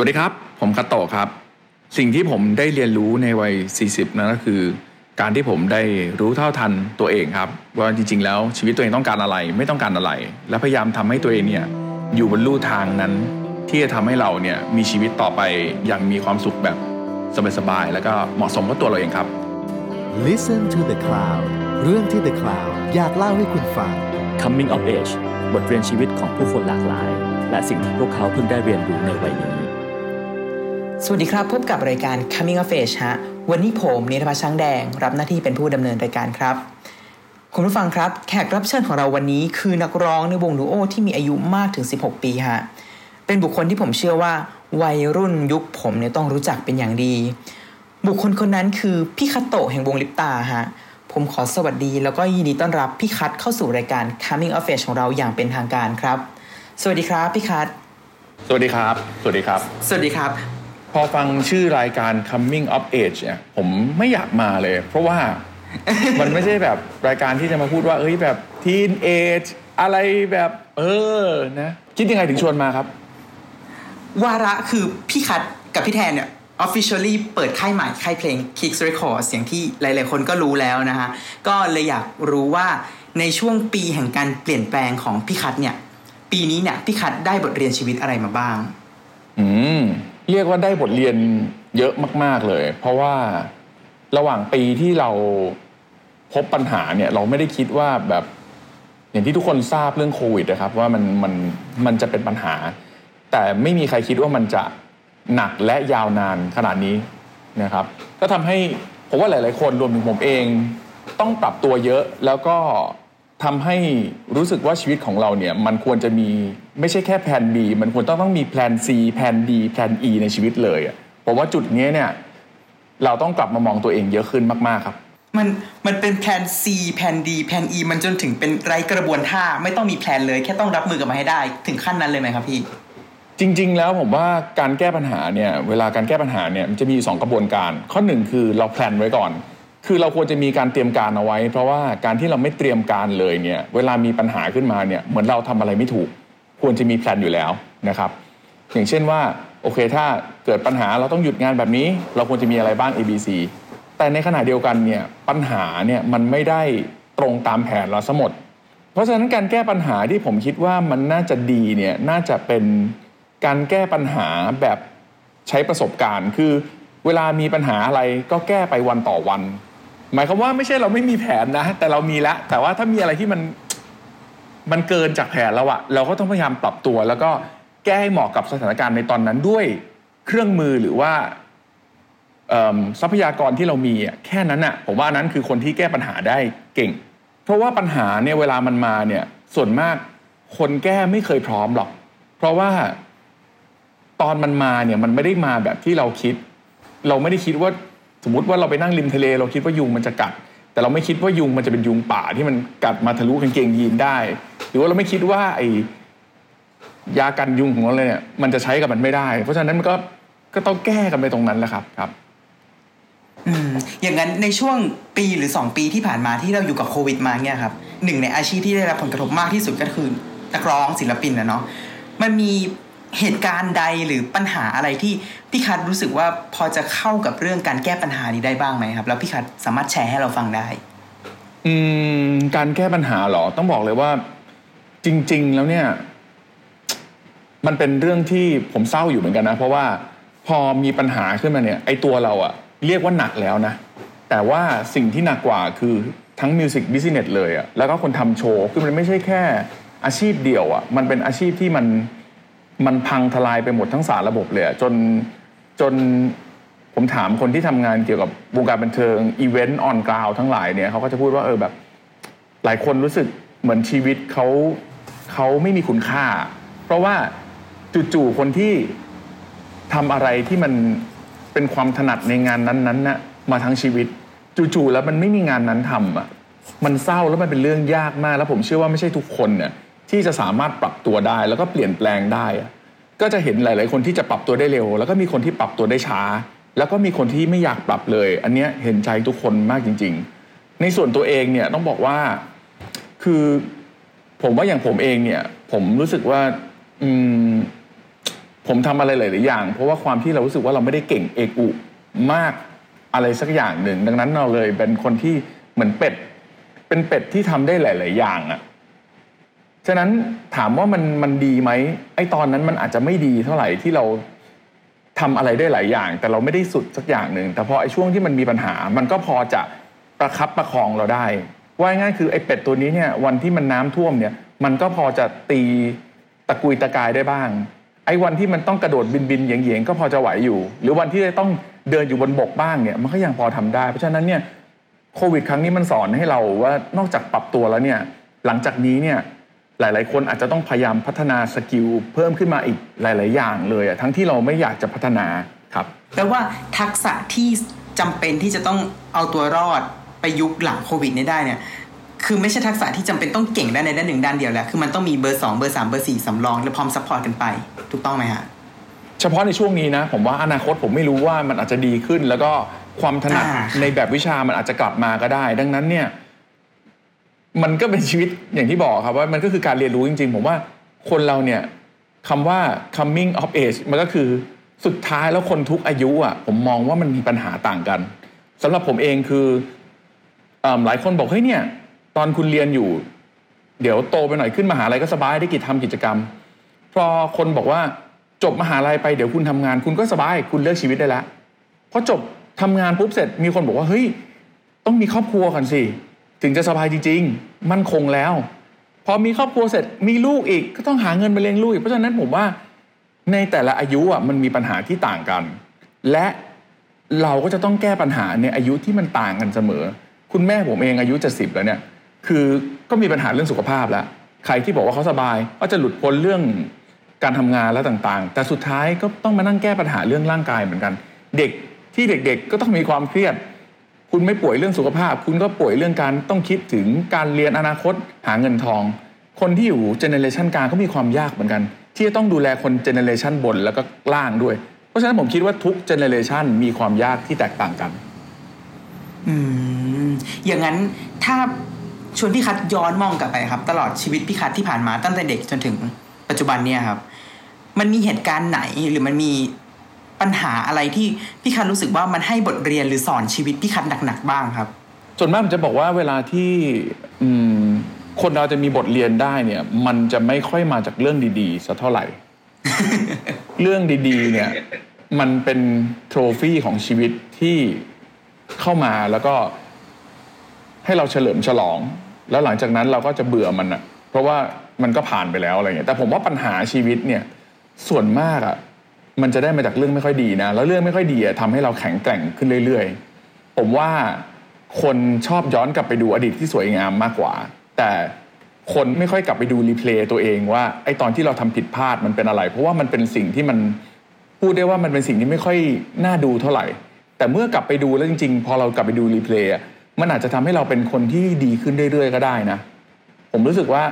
วัสดีครับ ผมคาโตะครับ สิ่งที่ผมได้เรียนรู้ในวัย 40 นั่นก็คือ การที่ผมได้รู้เท่าทันตัวเองครับ ว่าจริง ๆ แล้วชีวิตตัวเองต้องการอะไรไม่ต้องการอะไร และพยายามทำให้ตัวเองเนี่ยอยู่บนลู่ทางนั้น ที่จะทำให้เราเนี่ยมีชีวิตต่อไปอย่างมีความสุขแบบสบายๆแล้วก็เหมาะสมกับตัวเราเองครับ Listen to the Cloud เรื่องที่ The Cloud อยากเล่าให้คุณฟัง Coming of Age บทเรียนชีวิตของผู้คนหลากหลาย และสิ่งที่พวกเขาเพิ่งได้เรียนรู้ในวัยนี้ สวัสดีครับ พบกับรายการ Coming of Age ฮะ วันนี้ผมนิรพัชช้างแดง รับหน้าที่เป็นผู้ดำเนินรายการครับ คุณผู้ฟังครับ แขกรับเชิญของเราวันนี้คือนักร้องในวงดูโอที่มีอายุมากถึง 16 ปีฮะ เป็นบุคคลที่ผมเชื่อว่า วัยรุ่นยุคผมเนี่ยต้องรู้จักเป็นอย่างดี บุคคลคนนั้นคือพี่คัตโตะแห่งวงลิปตาฮะ ผมขอสวัสดีแล้วก็ยินดีต้อนรับพี่คัตเข้าสู่รายการ Coming of Age ของเราอย่างเป็นทางการครับ สวัสดีครับพี่คัตสวัสดีครับ สวัสดีครับ สวัสดีครับพ อฟังชื่อรายการ coming of age เนี่ยผมไม่อยากมาเลย เพราะว่ามันไม่ใช่แบบรายการที่จะมาพูดว่า เอ้ยแบบ teen age อะไรแบบเออนะคิดยังไงถึงชวนมาครับ วาระคือพี่คัดกับพี่แทนเนี่ย officially เปิดค่ายใหม่ค่ายเพลง Kicks Records อย่างที่หลาย ๆ คนก็รู้แล้วนะฮะก็เลยอยากรู้ว่าในช่วงปีแห่งการเปลี่ยนแปลงของพี่คัดเนี่ย ปีนี้เนี่ยพี่คัดได้บทเรียนชีวิตอะไรมาบ้าง อืม เรียกว่าได้บทเรียนเยอะมาก ๆเลย เพราะว่าระหว่างปีที่เราพบปัญหาเนี่ย เราไม่ได้คิดว่าแบบอย่างที่ทุกคนทราบเรื่องโควิดนะครับ ว่ามันมันมันจะเป็นปัญหา แต่ไม่มีใครคิดว่ามันจะหนักและยาวนานขนาดนี้นะครับ ก็ทำให้ผมว่าหลาย ๆ คนรวมถึงผมเอง ต้องปรับตัวเยอะแล้วก็ ทำให้รู้สึกว่าชีวิตของเราเนี่ยมันควรจะมีไม่ใช่แค่แผน B มันควรต้องต้องมีแผน C แผน D แผน E ในชีวิตเลยอะผมว่าจุดนี้เนี่ยเราต้องกลับมามองตัวเองเยอะขึ้นมากๆครับ มันมันเป็นแผน C แผน D แผน E มันจนถึงเป็นไร้กระบวนท่าไม่ต้องมีแผนเลยแค่ต้องรับมือกับมันให้ได้ถึงขั้นนั้นเลยไหมครับพี่จริง ๆ แล้วผมว่าการแก้ปัญหาเนี่ยเวลาการแก้ปัญหาเนี่ยมันจะมีอยู่สองกระบวนการ ข้อหนึ่งคือเราแพลนไว้ก่อน คือเราควรจะมีการเตรียมการเอาไว้ เพราะว่าการที่เราไม่เตรียมการเลยเนี่ยเวลามีปัญหาขึ้นมาเนี่ยเหมือนเราทำอะไรไม่ถูก ควรจะมีแพลนอยู่แล้วนะครับอย่างเช่นว่าโอเคถ้าเกิดปัญหาเราต้องหยุดงานแบบนี้ เราควรจะมีอะไรบ้าง A B C แต่ในขณะเดียวกันเนี่ยปัญหาเนี่ยมันไม่ได้ตรงตามแผนเราสมด เพราะฉะนั้นการแก้ปัญหาที่ผมคิดว่ามันน่าจะดีเนี่ยน่าจะเป็นการแก้ปัญหาแบบใช้ประสบการณ์ คือเวลามีปัญหาอะไรก็แก้ไปวันต่อวัน หมายความว่าไม่ใช่เราไม่มีแผนนะ แต่เรามีแล้วแต่ว่าถ้ามีอะไรที่มันมันเกินจากแผนแล้วอะเราก็ต้องพยายามปรับตัว แล้วก็แก้ให้เหมาะกับสถานการณ์ในตอนนั้นด้วยเครื่องมือหรือว่าทรัพยากรที่เรามีอะแค่นั้นอะผมว่านั้นคือคนที่แก้ปัญหาได้เก่ง เพราะว่าปัญหาเนี่ยเวลามันมาเนี่ยส่วนมากคนแก้ไม่เคยพร้อมหรอก เพราะว่าตอนมันมาเนี่ยมันไม่ได้มาแบบที่เราคิด เราไม่ได้คิดว่า สมมติว่าเราไปนั่งริมทะเลเราคิดว่ายุงมันจะกัด แต่เราไม่คิดว่ายุงมันจะเป็นยุงป่าที่มันกัดมาทะลุกางเกงยีนได้ หรือว่าเราไม่คิดว่าไอยากันยุงของเราเลยเนี่ยมันจะใช้กับมันไม่ได้ เพราะฉะนั้นมันก็ก็ต้องแก้กันไปตรงนั้นแหละครับครับอืมอย่างนั้นในช่วงปีหรือ 2 ปีที่ผ่านมาที่เราอยู่กับโควิดมาเนี่ยครับหนึ่งในอาชีพที่ได้รับผลกระทบมากที่สุดก็คือนักร้องศิลปินนะเนาะมันมี เหตุการณ์ใดหรือปัญหาอะไรที่พี่คัดรู้สึกว่าพอจะเข้ากับเรื่องการแก้ปัญหานี้ได้บ้างไหมครับ แล้วพี่คัดสามารถแชร์ให้เราฟังได้ อืมการแก้ปัญหาเหรอต้องบอกเลยว่า จริง ๆ แล้วเนี่ย มันเป็นเรื่องที่ผมเศร้าอยู่เหมือนกันนะ เพราะว่าพอมีปัญหาขึ้นมาเนี่ย ไอตัวเราอะเรียกว่าหนักแล้วนะ แต่ว่าสิ่งที่หนักกว่าคือทั้ง music business เลยอะแล้วก็คนทำโชว์คือมันไม่ใช่แค่อาชีพเดียวอะมันเป็นอาชีพที่มัน มันพังทลายไปหมดทั้งสารระบบเลยจนจนผมถามคนที่ทำงานเกี่ยวกับวงการบันเทิง event on ground ทั้งหลายเนี่ยเขาก็จะพูดว่าเออแบบ หลายคนรู้สึกเหมือนชีวิตเขาเขาไม่มีคุณค่า เพราะว่าจู่ๆคนที่ทำอะไรที่มันเป็นความถนัดในงานนั้นๆน่ะมาทั้งชีวิต จู่ๆแล้วมันไม่มีงานนั้นทำอะมันเศร้าแล้วมันเป็นเรื่องยากมาก แล้วผมเชื่อว่าไม่ใช่ทุกคนเนี่ย ที่จะสามารถปรับตัวได้ แล้วก็เปลี่ยนแปลงได้ ก็จะเห็นหลาย ๆ คนที่จะปรับตัวได้เร็ว แล้วก็มีคนที่ปรับตัวได้ช้า แล้วก็มีคนที่ไม่อยากปรับเลย อันเนี้ยเห็นใจทุกคนมากจริง ๆ ในส่วนตัวเองเนี่ยต้องบอกว่าคือผมว่าอย่างผมเองเนี่ยผมรู้สึกว่าอืมผผมทำอะไรหลาย ๆ อย่าง เพราะว่าความที่เรารู้สึกว่าเราไม่ได้เก่งเอกอุมากอะไรสักอย่างหนึ่ง ดังนั้นเราเลยเป็นคนที่เหมือนเป็ด เป็นเป็ดที่ทำได้หลาย ๆ อย่างอะ ฉะนั้นถามว่ามันมันดีไหมไอ้ตอนนั้นมันอาจจะไม่ดีเท่าไหร่ที่เราทำอะไรได้หลายอย่าง แต่เราไม่ได้สุดสักอย่างหนึ่งแต่พอไอ้ช่วงที่มันมีปัญหา มันก็พอจะประคับประคองเราได้ ว่าง่ายคือไอ้เป็ดตัวนี้เนี่ยวันที่มันน้ำท่วมเนี่ย มันก็พอจะตีตะกุยตะกายได้บ้าง ไอ้วันที่มันต้องกระโดดบินบินๆเหยียงๆก็พอจะไหวอยู่ หรือวันที่ต้องเดินอยู่บนบกบ้างเนี่ยมันก็ยังพอทำได้ เพราะฉะนั้นเนี่ยโควิด ครั้งนี้มันสอนให้เราว่านอกจากปรับตัวแล้วเนี่ยหลังจากนี้เนี่ย หลาย ๆ คนอาจจะต้องพยายามพัฒนา skill เพิ่มขึ้นมาอีกหลาย ๆ อย่างเลยอะทั้งที่เราไม่อยากจะพัฒนาครับแปลว่าทักษะที่จำเป็นที่จะต้องเอาตัวรอดไปยุคหลังโควิดนี้ได้เนี่ยคือไม่ใช่ทักษะที่จำเป็นต้องเก่งได้ในด้านหนึ่งด้านเดียวแหละคือมันต้องมีเบอร์สองเบอร์สามเบอร์สี่สำรองและพร้อม support กันไป ถูกต้องไหมฮะ เฉพาะในช่วงนี้นะ ผมว่าอนาคตผมไม่รู้ว่ามันอาจจะดีขึ้น แล้วก็ความถนัดอ่าในแบบวิชามันอาจจะกลับมาก็ได้ ดังนั้นเนี่ย มันก็เป็นชีวิตอย่างที่บอกครับว่ามันก็คือการเรียนรู้จริง ๆ ผมว่าคนเราเนี่ยคำว่า coming of age มันก็คือสุดท้ายแล้วคนทุกอายุอะผมมองว่ามันมีปัญหาต่างกันสำหรับผมเองคือเอิ่มหลายคนบอกเฮ้ยเนี่ย ตอนคุณเรียนอยู่ เดี๋ยวโตไปหน่อยขึ้นมหาลัยก็สบายได้กิจทำกิจกรรม พอคนบอกว่าจบมหาลัยไปเดี๋ยวคุณทำงาน คุณก็สบายคุณเลือกชีวิตได้แล้วพอจบทำงานปุ๊บเสร็จมีคนบอกว่าเฮ้ยต้องมีครอบครัวก่อนสิ ถึงจะสบายจริง ๆ มั่นคงแล้ว พอมีครอบครัวเสร็จมีลูกอีกก็ต้องหาเงินมาเลี้ยงลูกอีกเพราะฉะนั้นผมว่าในแต่ละอายุอะมันมีปัญหาที่ต่างกัน และเราก็จะต้องแก้ปัญหาในอายุที่มันต่างกันเสมอ คุณแม่ผมเองอายุจะสิบแล้วเนี่ย คือก็มีปัญหาเรื่องสุขภาพแล้ว ใครที่บอกว่าเขาสบาย ก็จะหลุดพ้นเรื่องการทำงานแล้วต่างๆ แต่สุดท้ายก็ต้องมานั่งแก้ปัญหาเรื่องร่างกายเหมือนกัน เด็กที่เด็กๆ ก็ต้องมีความเครียด คุณไม่ป่วยเรื่องสุขภาพ คุณก็ป่วยเรื่องการต้องคิดถึงการเรียนอนาคตหาเงินทอง คนที่อยู่ generation กลางก็มีความยากเหมือนกัน ที่จะต้องดูแลคน generation บนแล้วก็ล่างด้วย เพราะฉะนั้นผมคิดว่าทุก generation มีความยากที่แตกต่างกัน อืมอย่างนั้นถ้าชวนพี่คัดย้อนมองกลับไปครับ ตลอดชีวิตพี่คัดที่ผ่านมาตั้งแต่เด็กจนถึงปัจจุบันเนี่ยครับ มันมีเหตุการณ์ไหนหรือมันมี ปัญหาอะไรที่พี่คัดรู้สึกว่ามันให้บทเรียนหรือสอนชีวิตพี่คัดหนักๆบ้างครับส่วนมากผมจะบอกว่าเวลาที่อืมคนเราจะมีบทเรียนได้เนี่ย มันจะไม่ค่อยมาจากเรื่องดีๆสักเท่าไหร่ เรื่องดี ๆ เนี่ย มันเป็นโทรฟี่ของชีวิตที่เข้ามาแล้วก็ ให้เราเฉลิมฉลอง แล้วหลังจากนั้นเราก็จะเบื่อมันอะเพราะว่ามันก็ผ่านไปแล้วอะไรเงี้ยแต่ผมว่าปัญหาชีวิตเนี่ย ส่วนมากอะ มันจะได้มาจากเรื่องไม่ค่อยดีนะ แล้วเรื่องไม่ค่อยดีอะทำให้เราแข็งแกร่งขึ้นเรื่อยๆ ผมว่าคนชอบย้อนกลับไปดูอดีตที่สวยงามมากกว่า แต่คนไม่ค่อยกลับไปดูรีเพลย์ตัวเองว่าไอตอนที่เราทำผิดพลาดมันเป็นอะไร เพราะว่ามันเป็นสิ่งที่มันพูดได้ว่ามันเป็นสิ่งที่ไม่ค่อยน่าดูเท่าไหร่ แต่เมื่อกลับไปดูแล้วจริงๆ พอเรากลับไปดูรีเพลย์อะมันอาจจะทำให้เราเป็นคนที่ดีขึ้นเรื่อยๆก็ได้นะ ผมรู้สึกว่า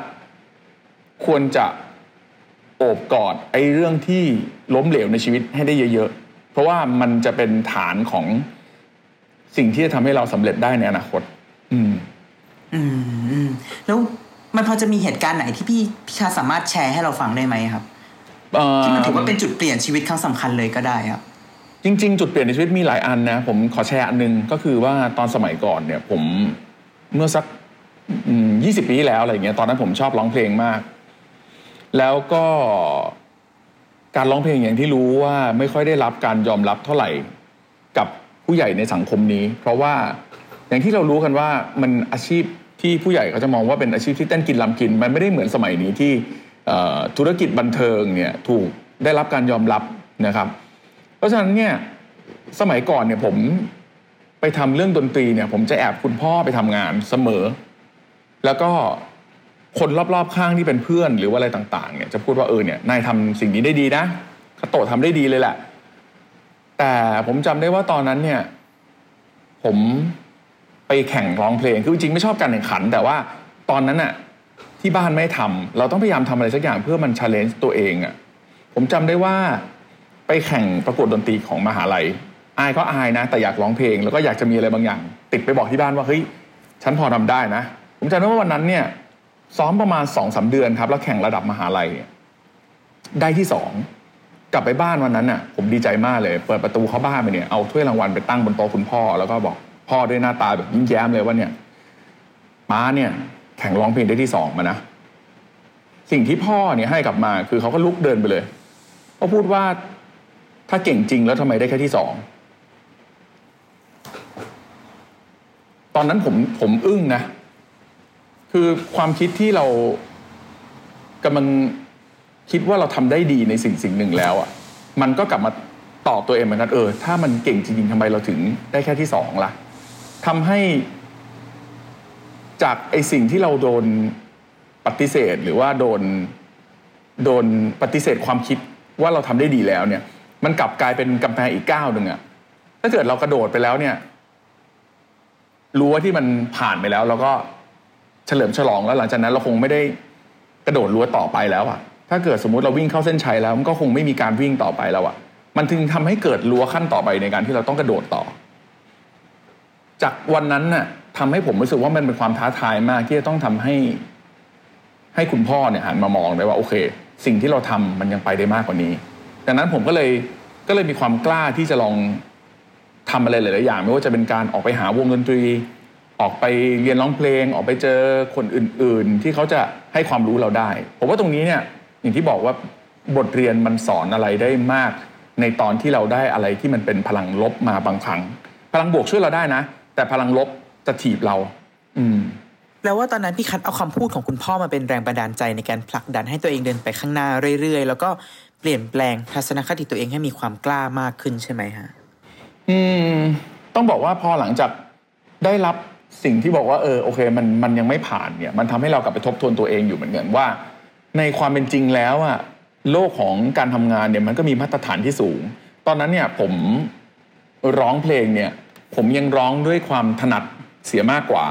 ควรจะ โอบกอดไอ้เรื่องที่ล้มเหลวในชีวิตให้ได้เยอะๆ เพราะว่ามันจะเป็นฐานของสิ่งที่จะทำให้เราสำเร็จได้ในอนาคต อืม อืมแล้วมันพอจะมีเหตุการณ์ไหนที่พี่พี่คัดสามารถแชร์ให้เราฟังได้ไหมครับเอ่อที่มันถือว่าเป็นจุดเปลี่ยนชีวิตครั้งสำคัญเลยก็ได้ครับ จริง ๆ จุดเปลี่ยนในชีวิตมีหลายอันนะ ผมขอแชร์อันหนึงก็คือว่าตอนสมัยก่อนเนี่ย ผมเมื่อสักยี่สิบปีที่แล้วอะไรเงี้ยตอนนั้นผมชอบร้องเพลงมาก แล้วก็การร้องเพลงอย่างที่รู้ว่าไม่ค่อยได้รับการยอมรับเท่าไหร่กับผู้ใหญ่ในสังคมนี้ เพราะว่าอย่างที่เรารู้กันว่ามันอาชีพที่ผู้ใหญ่เขาจะมองว่าเป็นอาชีพที่เต้นกินลำกิน มันไม่ได้เหมือนสมัยนี้ที่ธุรกิจบันเทิงเนี่ยถูกได้รับการยอมรับนะครับ เพราะฉะนั้นเนี่ยสมัยก่อนเนี่ยผมไปทำเรื่องดนตรีเนี่ยผมจะแอบคุณพ่อไปทำงานเสมอ แล้วก็ คนรอบๆข้างที่เป็นเพื่อนหรือว่าอะไรต่างๆเนี่ยจะพูดว่าเออเนี่ยนายทำสิ่งนี้ได้ดีนะคาโตะทำได้ดีเลยแหละ แต่ผมจำได้ว่าตอนนั้นเนี่ย ผมไปแข่งร้องเพลงคือจริงไม่ชอบการแข่งขัน แต่ว่าตอนนั้นอะที่บ้านไม่ให้ทำเราต้องพยายามทำอะไรสักอย่างเพื่อมันช l เลนจ์ตัวเองอะผมจำได้ว่าไปแข่งประกวดดนตรีของมหาลัย อายก็อายนะ แต่อยากร้องเพลง แล้วก็อยากจะมีอะไรบางอย่าง ติดไปบอกที่บ้านว่าเฮ้ยฉันพอทำได้นะ ผมจำได้ว่าวันนั้นเนี่ย ซ้อมประมาณสองสาเดือนครับ แล้วแข่งระดับมหาลัยได้ที่สองกลับไปบ้านวันนั้นน่ะ ผมดีใจมากเลย เปิดประตูเข้าบ้านไปเนี่ยเอาถ้วยรางวัลไปตั้งบนโต๊ะคุณพ่อ แล้วก็บอกพ่อด้วยหน้าตาแบบยิ้มแย้มเลยว่าเนี่ยม้าเนี่ย แข่งร้องเพลงได้ที่สองมานะสิ่งที่พ่อเนี่ยให้กลับมา คือเขาก็ลุกเดินไปเลยเขาพูดว่าถ้าเก่งจริงแล้วทำไมได้แค่ที่สองตอนนั้นผมผมอึ้งนะ คือความคิดที่เรากำลังคิดว่าเราทำได้ดีในสิ่งสิ่งหนึ่งแล้วอะมันก็กลับมาตอบตัวเองเหมือนกันเออ ถ้ามันเก่งจริงๆทำไมเราถึงได้แค่ที่สองล่ะทำให้จากไอสิ่งที่เราโดนปฏิเสธหรือว่าโดนโดนปฏิเสธความคิดว่าเราทำได้ดีแล้วเนี่ย มันกลับกลายเป็นกำแพงอีกก้าวหนึ่งอะถ้าเกิดเรากระโดดไปแล้วเนี่ย รู้ว่าที่มันผ่านไปแล้วเราก็ เฉลิมฉลองแล้วหลังจากนั้นเราคงไม่ได้กระโดดรั้วต่อไปแล้วอะถ้าเกิดสมมติเราวิ่งเข้าเส้นชัยแล้วมันก็คงไม่มีการวิ่งต่อไปแล้วอะมันถึงทำให้เกิดรั้วขั้นต่อไปในการที่เราต้องกระโดดต่อ จากวันนั้นน่ะทำให้ผมรู้สึกว่ามันเป็นความท้าทายมาก ที่จะต้องทำให้ ให้คุณพ่อเนี่ยหันมามองได้ว่าโอเค สิ่งที่เราทำมันยังไปได้มากกว่านี้ดังนั้นผมก็เลยก็เลยมีความกล้าที่จะลองทำอะไรหลาย ๆ อย่าง ไม่ว่าจะเป็นการออกไปหาวงดนตรี ออกไปเรียนร้องเพลง ออกไปเจอคนอื่น ๆ ที่เขาจะให้ความรู้เราได้ ผมว่าตรงนี้เนี่ยอย่างที่บอกว่าบทเรียนมันสอนอะไรได้มาก ในตอนที่เราได้อะไรที่มันเป็นพลังลบมาบางครั้ง พลังบวกช่วยเราได้นะ แต่พลังลบจะถีบเรา อืมแล้วว่าตอนนั้นพี่คัทเอาคำพูดของคุณพ่อมาเป็นแรงบันดาลใจในการผลักดันให้ตัวเองเดินไปข้างหน้าเรื่อย ๆ แล้วก็เปลี่ยนแปลงทัศนคติตัวเองให้มีความกล้ามากขึ้นใช่ไหมฮะ อืม ต้องบอกว่าพอหลังจากได้รับ สิ่งที่บอกว่าเออโอเคมันมันยังไม่ผ่านเนี่ยมันทำให้เรากลับไปทบทวนตัวเองอยู่เหมือนกันว่า ในความเป็นจริงแล้วอะโลกของการทำงานเนี่ยมันก็มีมาตรฐานที่สูง ตอนนั้นเนี่ยผมร้องเพลงเนี่ยผมยังร้องด้วยความถนัดเสียมากกว่า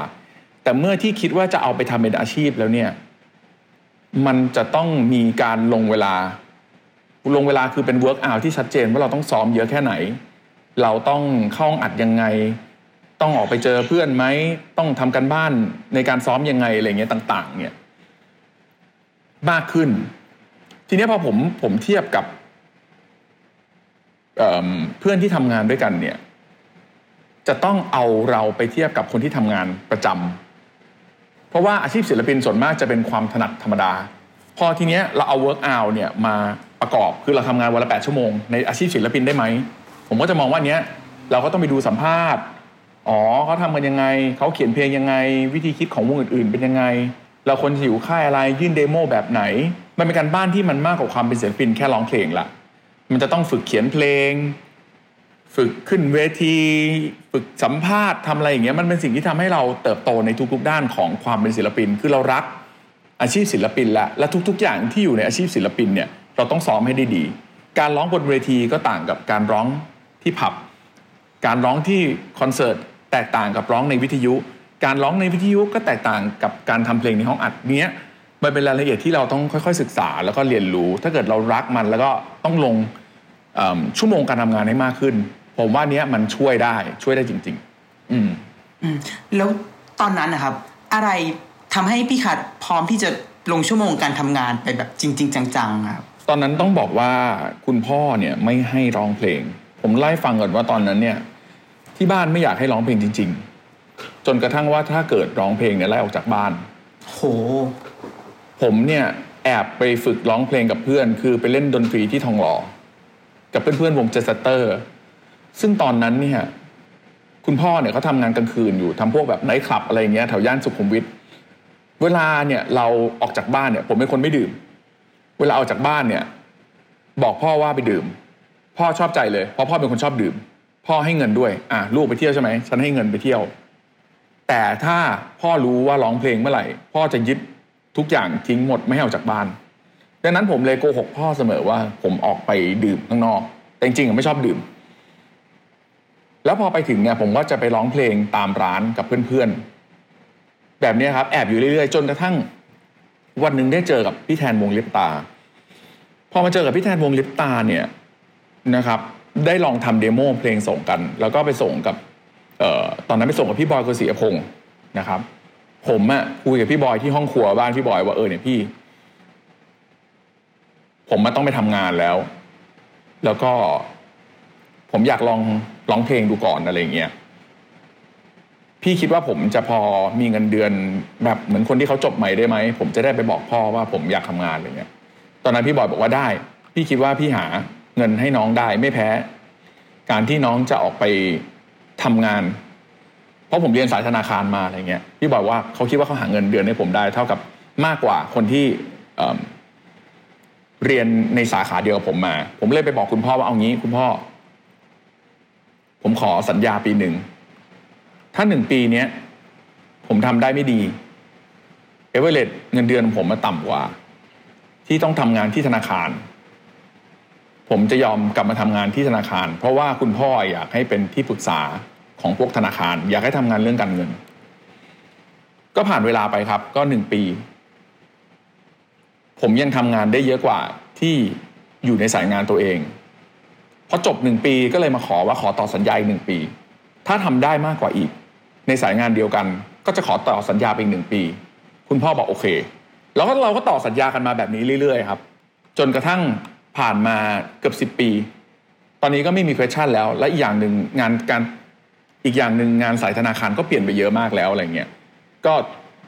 แต่เมื่อที่คิดว่าจะเอาไปทำเป็นอาชีพแล้วเนี่ยมันจะต้องมีการลงเวลา ลงเวลาคือเป็น work out ที่ชัดเจนว่าเราต้องซ้อมเยอะแค่ไหน เราต้องเข้าห้องอัดยังไง ต้องออกไปเจอเพื่อนไหมต้องทำกันบ้านในการซ้อมยังไงอะไรเงี้ยต่าง ๆ เนี่ย มากขึ้น ทีนี้พอผมผมเทียบกับเเพื่อนที่ทำงานด้วยกันเนี่ย จะต้องเอาเราไปเทียบกับคนที่ทำงานประจำเพราะว่าอาชีพศิลปินส่วนมากจะเป็นความถนัดธรรมดา พอทีเนี้ยเราเอา work out เนี่ยมาประกอบคือเราทำงานวันละแปดชั่วโมงในอาชีพศิลปินได้ไหมผมก็จะมองว่าเนี้ยเราก็ต้องไปดูสัมภาษณ์ อ๋อเขาทำกันยังไง เขาเขียนเพลงยังไง วิธีคิดของวงอื่นๆ เป็นยังไง เราควรจะอยู่ค่ายอะไรยื่นเดโมแบบไหน มันเป็นการบ้านที่มันมากกว่าความเป็นศิลปินแค่ร้องเพลงละมันจะต้องฝึกเขียนเพลง ฝึกขึ้นเวที ฝึกสัมภาษณ์ทำอะไรอย่างเงี้ยมันเป็นสิ่งที่ทำให้เราเติบโตในทุกๆด้านของความเป็นศิลปิน คือเรารักอาชีพศิลปินละและทุก ๆ อย่างที่อยู่ในอาชีพศิลปินเนี่ยเราต้องซ้อมให้ได้ดี การร้องบนเวทีก็ต่างกับการร้องที่ผับ การร้องที่คอนเสิร์ต ตกต่างกับร้องในวิทยุ การร้องในวิทยุก็แตกต่างกับการทำเพลงในห้องอัดเนี้ยมันเป็นรายละเอียดที่เราต้องค่อย ๆ ศึกษาแล้วก็เรียนรู้ ถ้าเกิดเรารักมันแล้วก็ต้องลงเอิ่มชั่วโมงการทำงานให้มากขึ้น ผมว่าเนี้ยมันช่วยได้ช่วยได้จริง ๆ อืมแล้วตอนนั้นนะครับ อะไรทำให้พี่คัทพร้อมที่จะลงชั่วโมงการทำงานไปแบบจริง ๆ จังๆครับตอนนั้นต้องบอกว่าคุณพ่อเนี่ยไม่ให้ร้องเพลง ผมไล่าให้ฟังก่อนว่าตอนนั้นเนี่ย ที่บ้านไม่อยากให้ร้องเพลงจริง ๆ จนกระทั่งว่าถ้าเกิดร้องเพลงเนี่ยไล่ออกจากบ้าน โห ผมเนี่ยแอบไปฝึกร้องเพลงกับเพื่อน คือไปเล่นดนตรีที่ทองหล่อกับเพื่อนๆวง Jester ซึ่งตอนนั้นเนี่ยคุณพ่อเนี่ยเขาทำงานกลางคืนอยู่ทำพวกแบบไนท์คลับอะไรอย่างเงี้ยแถวย่านสุขุมวิทเวลาเนี่ยเราออกจากบ้านเนี่ย ผมเป็นคนไม่ดื่ม เวลาออกจากบ้านเนี่ย บอกพ่อว่าไปดื่ม พ่อชอบใจเลยเพราะพ่อเป็นคนชอบดื่ม พ่อให้เงินด้วย อะลูกไปเที่ยวใช่ไหมฉันให้เงินไปเที่ยว แต่ถ้าพ่อรู้ว่าร้องเพลงเมื่อไหร่ พ่อจะยึดทุกอย่างทิ้งหมดไม่ให้ออกจากบ้านดังนั้นผมเลยโกหกพ่อเสมอว่าผมออกไปดื่มข้างนอก แต่จริงๆไม่ชอบดื่ม แล้วพอไปถึงเนี่ยผมก็จะไปร้องเพลงตามร้านกับเพื่อนๆ แบบนี้ครับแอบอยู่เรื่อยๆ จนกระทั่ง วันหนึ่งได้เจอกับพี่แทนวงลิปตา พอมาเจอกับพี่แทนวงลิปตาเนี่ยนะครับ ได้ลองทำเดโมเพลงส่งกัน แล้วก็ไปส่งกับเออตอนนั้นไปส่งกับพี่บอยกฤษพงศ์นะครับ ผมอะคุยกับพี่บอยที่ห้องครัวบ้านพี่บอยว่าเออเนี่ยพี่ ผมมาต้องไปทำงานแล้ว แล้วก็ผมอยากลองร้องเพลงดูก่อนอะไรเงี้ยพี่คิดว่าผมจะพอมีเงินเดือนแบบเหมือนคนที่เขาจบใหม่ได้ไหมผมจะได้ไปบอกพ่อว่าผมอยากทำงานอะไรเงี้ย ตอนนั้นพี่บอยบอกว่าได้ พี่คิดว่าพี่หา เงินให้น้องได้ไม่แพ้ การที่น้องจะออกไปทำงาน เพราะผมเรียนสายธนาคารมาอะไรเงี้ยพี่บอกว่าเขาคิดว่าเขาหาเงินเดือนให้ผมได้ เท่ากับมากกว่าคนที่เเรียนในสาขาเดียวกับผมมา ผมเลยไปบอกคุณพ่อว่าเอางี้ คุณพ่อ ผมขอสัญญาปีหนึ่งถ้าหนึ่งปีเนี้ยผมทำได้ไม่ดีเอเวอเรเงินเดือนผมมาต่ำกว่า ที่ต้องทำงานที่ธนาคาร ผมจะยอมกลับมาทำงานที่ธนาคาร เพราะว่าคุณพ่ออยากให้เป็นที่ปรึกษาของพวกธนาคาร อยากให้ทำงานเรื่องการเงิน ก็ผ่านเวลาไปครับ ก็หนึ่งปี ผมยังทำงานได้เยอะกว่าที่อยู่ในสายงานตัวเองพอจบหนึ่งปีก็เลยมาขอว่าขอต่อสัญญาอีกหนึ่งปี ถ้าทำได้มากกว่าอีก ในสายงานเดียวกัน ก็จะขอต่อสัญญาไปอีกหนึ่งปี คุณพ่อบอกโอเค แล้วก็เราก็ต่อสัญญากันมาแบบนี้เรื่อยๆ ครับ จนกระทั่ง ผ่านมาเกือบสิบ10 ปี ตอนนี้ก็ไม่มี question แล้ว และอีกอย่างหนึ่งงานการอีกอย่างหนึ่งงานสายธนาคารก็เปลี่ยนไปเยอะมากแล้วอะไรเงี้ยก็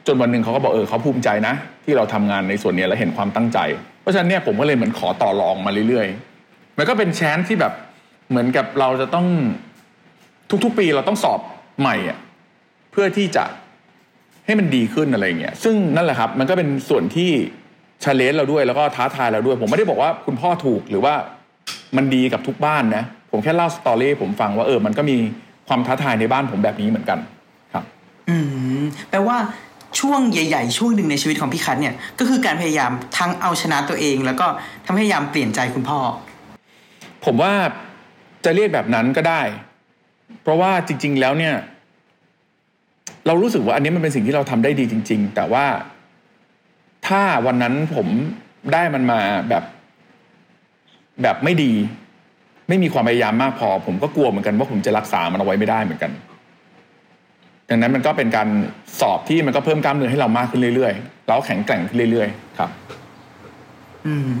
จนวันหนึ่งเขาก็บอกเออเขาภูมิใจนะ ที่เราทำงานในส่วนนี้และเห็นความตั้งใจ เพราะฉะนั้นเนี่ยผมก็เลยเหมือนขอต่อรองมาเรื่อยๆ มันก็เป็นแชนที่แบบเหมือนกับเราจะต้องทุกๆปีเราต้องสอบใหม่อะเพื่อที่จะให้มันดีขึ้นอะไรเงี้ยซึ่งนั่นแหละครับ มันก็เป็นส่วนที่ challenge เราด้วยแล้วก็ท้าทายเราด้วย ผมไม่ได้บอกว่าคุณพ่อถูกหรือว่ามันดีกับทุกบ้านนะ ผมแค่เล่า story ให้ผมฟังว่าเออมันก็มีความท้าทายในบ้านผมแบบนี้เหมือนกันครับ อืมแปลว่าช่วงใหญ่ๆ ช่วงหนึ่งในชีวิตของพี่คัทเนี่ยก็คือการพยายามทั้งเอาชนะตัวเอง แล้วก็ทำให้พยายามเปลี่ยนใจคุณพ่อ ผมว่าจะเรียกแบบนั้นก็ได้ เพราะว่าจริง ๆ แล้วเนี่ย เรารู้สึกว่าอันนี้มันเป็นสิ่งที่เราทำได้ดีจริง ๆ แต่ว่า ถ้าวันนั้นผมได้มันมาแบบแบบไม่ดี ไม่มีความพยายามมากพอ ผมก็กลัวเหมือนกันว่าผมจะรักษามันเอาไว้ไม่ได้เหมือนกัน ดังนั้นมันก็เป็นการสอบที่มันก็เพิ่มกล้ามเนื้อให้เรามากขึ้นเรื่อยๆแล้วแข็งแกร่งขึ้นเรื่อย ๆ ครับอืม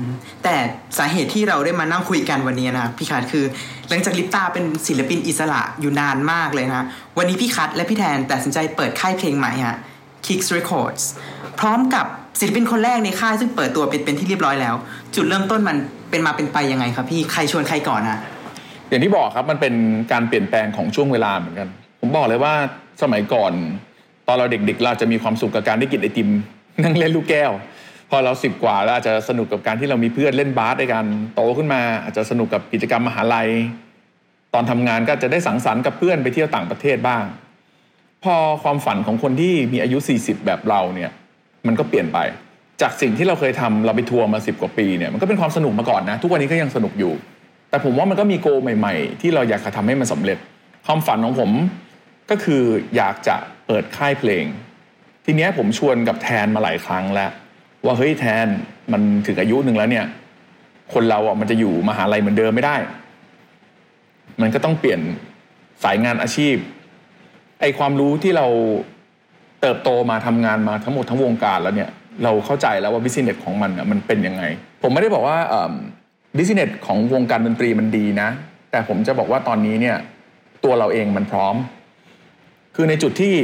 แต่สาเหตุที่เราได้มานั่งคุยกันวันนี้นะพี่คัทคือ หลังจากลิปตาเป็นศิลปินอิสระอยู่นานมากเลยนะวันนี้พี่คัทและพี่แทนตัดสินใจเปิดค่ายเพลงใหม่ฮะ Kicks Records พร้อมกับศิลปินคนแรกในค่ายซึ่งเปิดตัวเป็นเป็นที่เรียบร้อยแล้ว จุดเริ่มต้นมันเป็นมาเป็นไปยังไงครับพี่ใครชวนใครก่อนฮะอย่างที่บอกครับมันเป็นการเปลี่ยนแปลงของช่วงเวลาเหมือนกัน ผมบอกเลยว่าสมัยก่อน ตอนเราเด็กๆ เราจะมีความสุขกับการได้กินไอติม นั่งเล่นลูกแก้ว พอเราสิบกว่าแล้วอาจจะสนุกกับการที่เรามีเพื่อนเล่นบาสด้วยกันโตขึ้นมาอาจจะสนุกกับกิจกรรมมหาลัย ตอนทำงานก็จะได้สังสรรค์กับเพื่อนไปเที่ยวต่างประเทศบ้าง พอความฝันของคนที่มีอายุ 40 แบบเราเนี่ย มันก็เปลี่ยนไป จากสิ่งที่เราเคยทำเราไปทัวร์มาสิบกว่าปีเนี่ยมันก็เป็นความสนุกมาก่อนนะ ทุกวันนี้ก็ยังสนุกอยู่ แต่ผมว่ามันก็มีโกใหม่ ๆ ที่เราอยากจะทำให้มันสำเร็จ ความฝันของผมก็คืออยากจะเปิดค่ายเพลง ทีเนี้ยผมชวนกับแทนมาหลายครั้งแล้ว ว่าเฮ้ยแทนมันถึงอายุหนึ่งแล้วเนี่ย คนเราอะมันจะอยู่มหาลัยเหมือนเดิมไม่ได้ มันก็ต้องเปลี่ยนสายงานอาชีพไอความรู้ที่เรา เติบโตมาทำงานมาทั้งหมดทั้งวงการแล้วเนี่ยเราเข้าใจแล้วว่า business ของมันอะมันเป็นยังไง ผมไม่ได้บอกว่า business ของวงการดนตรีมันดีนะ แต่ผมจะบอกว่าตอนนี้เนี่ยตัวเราเองมันพร้อม คือในจุดที่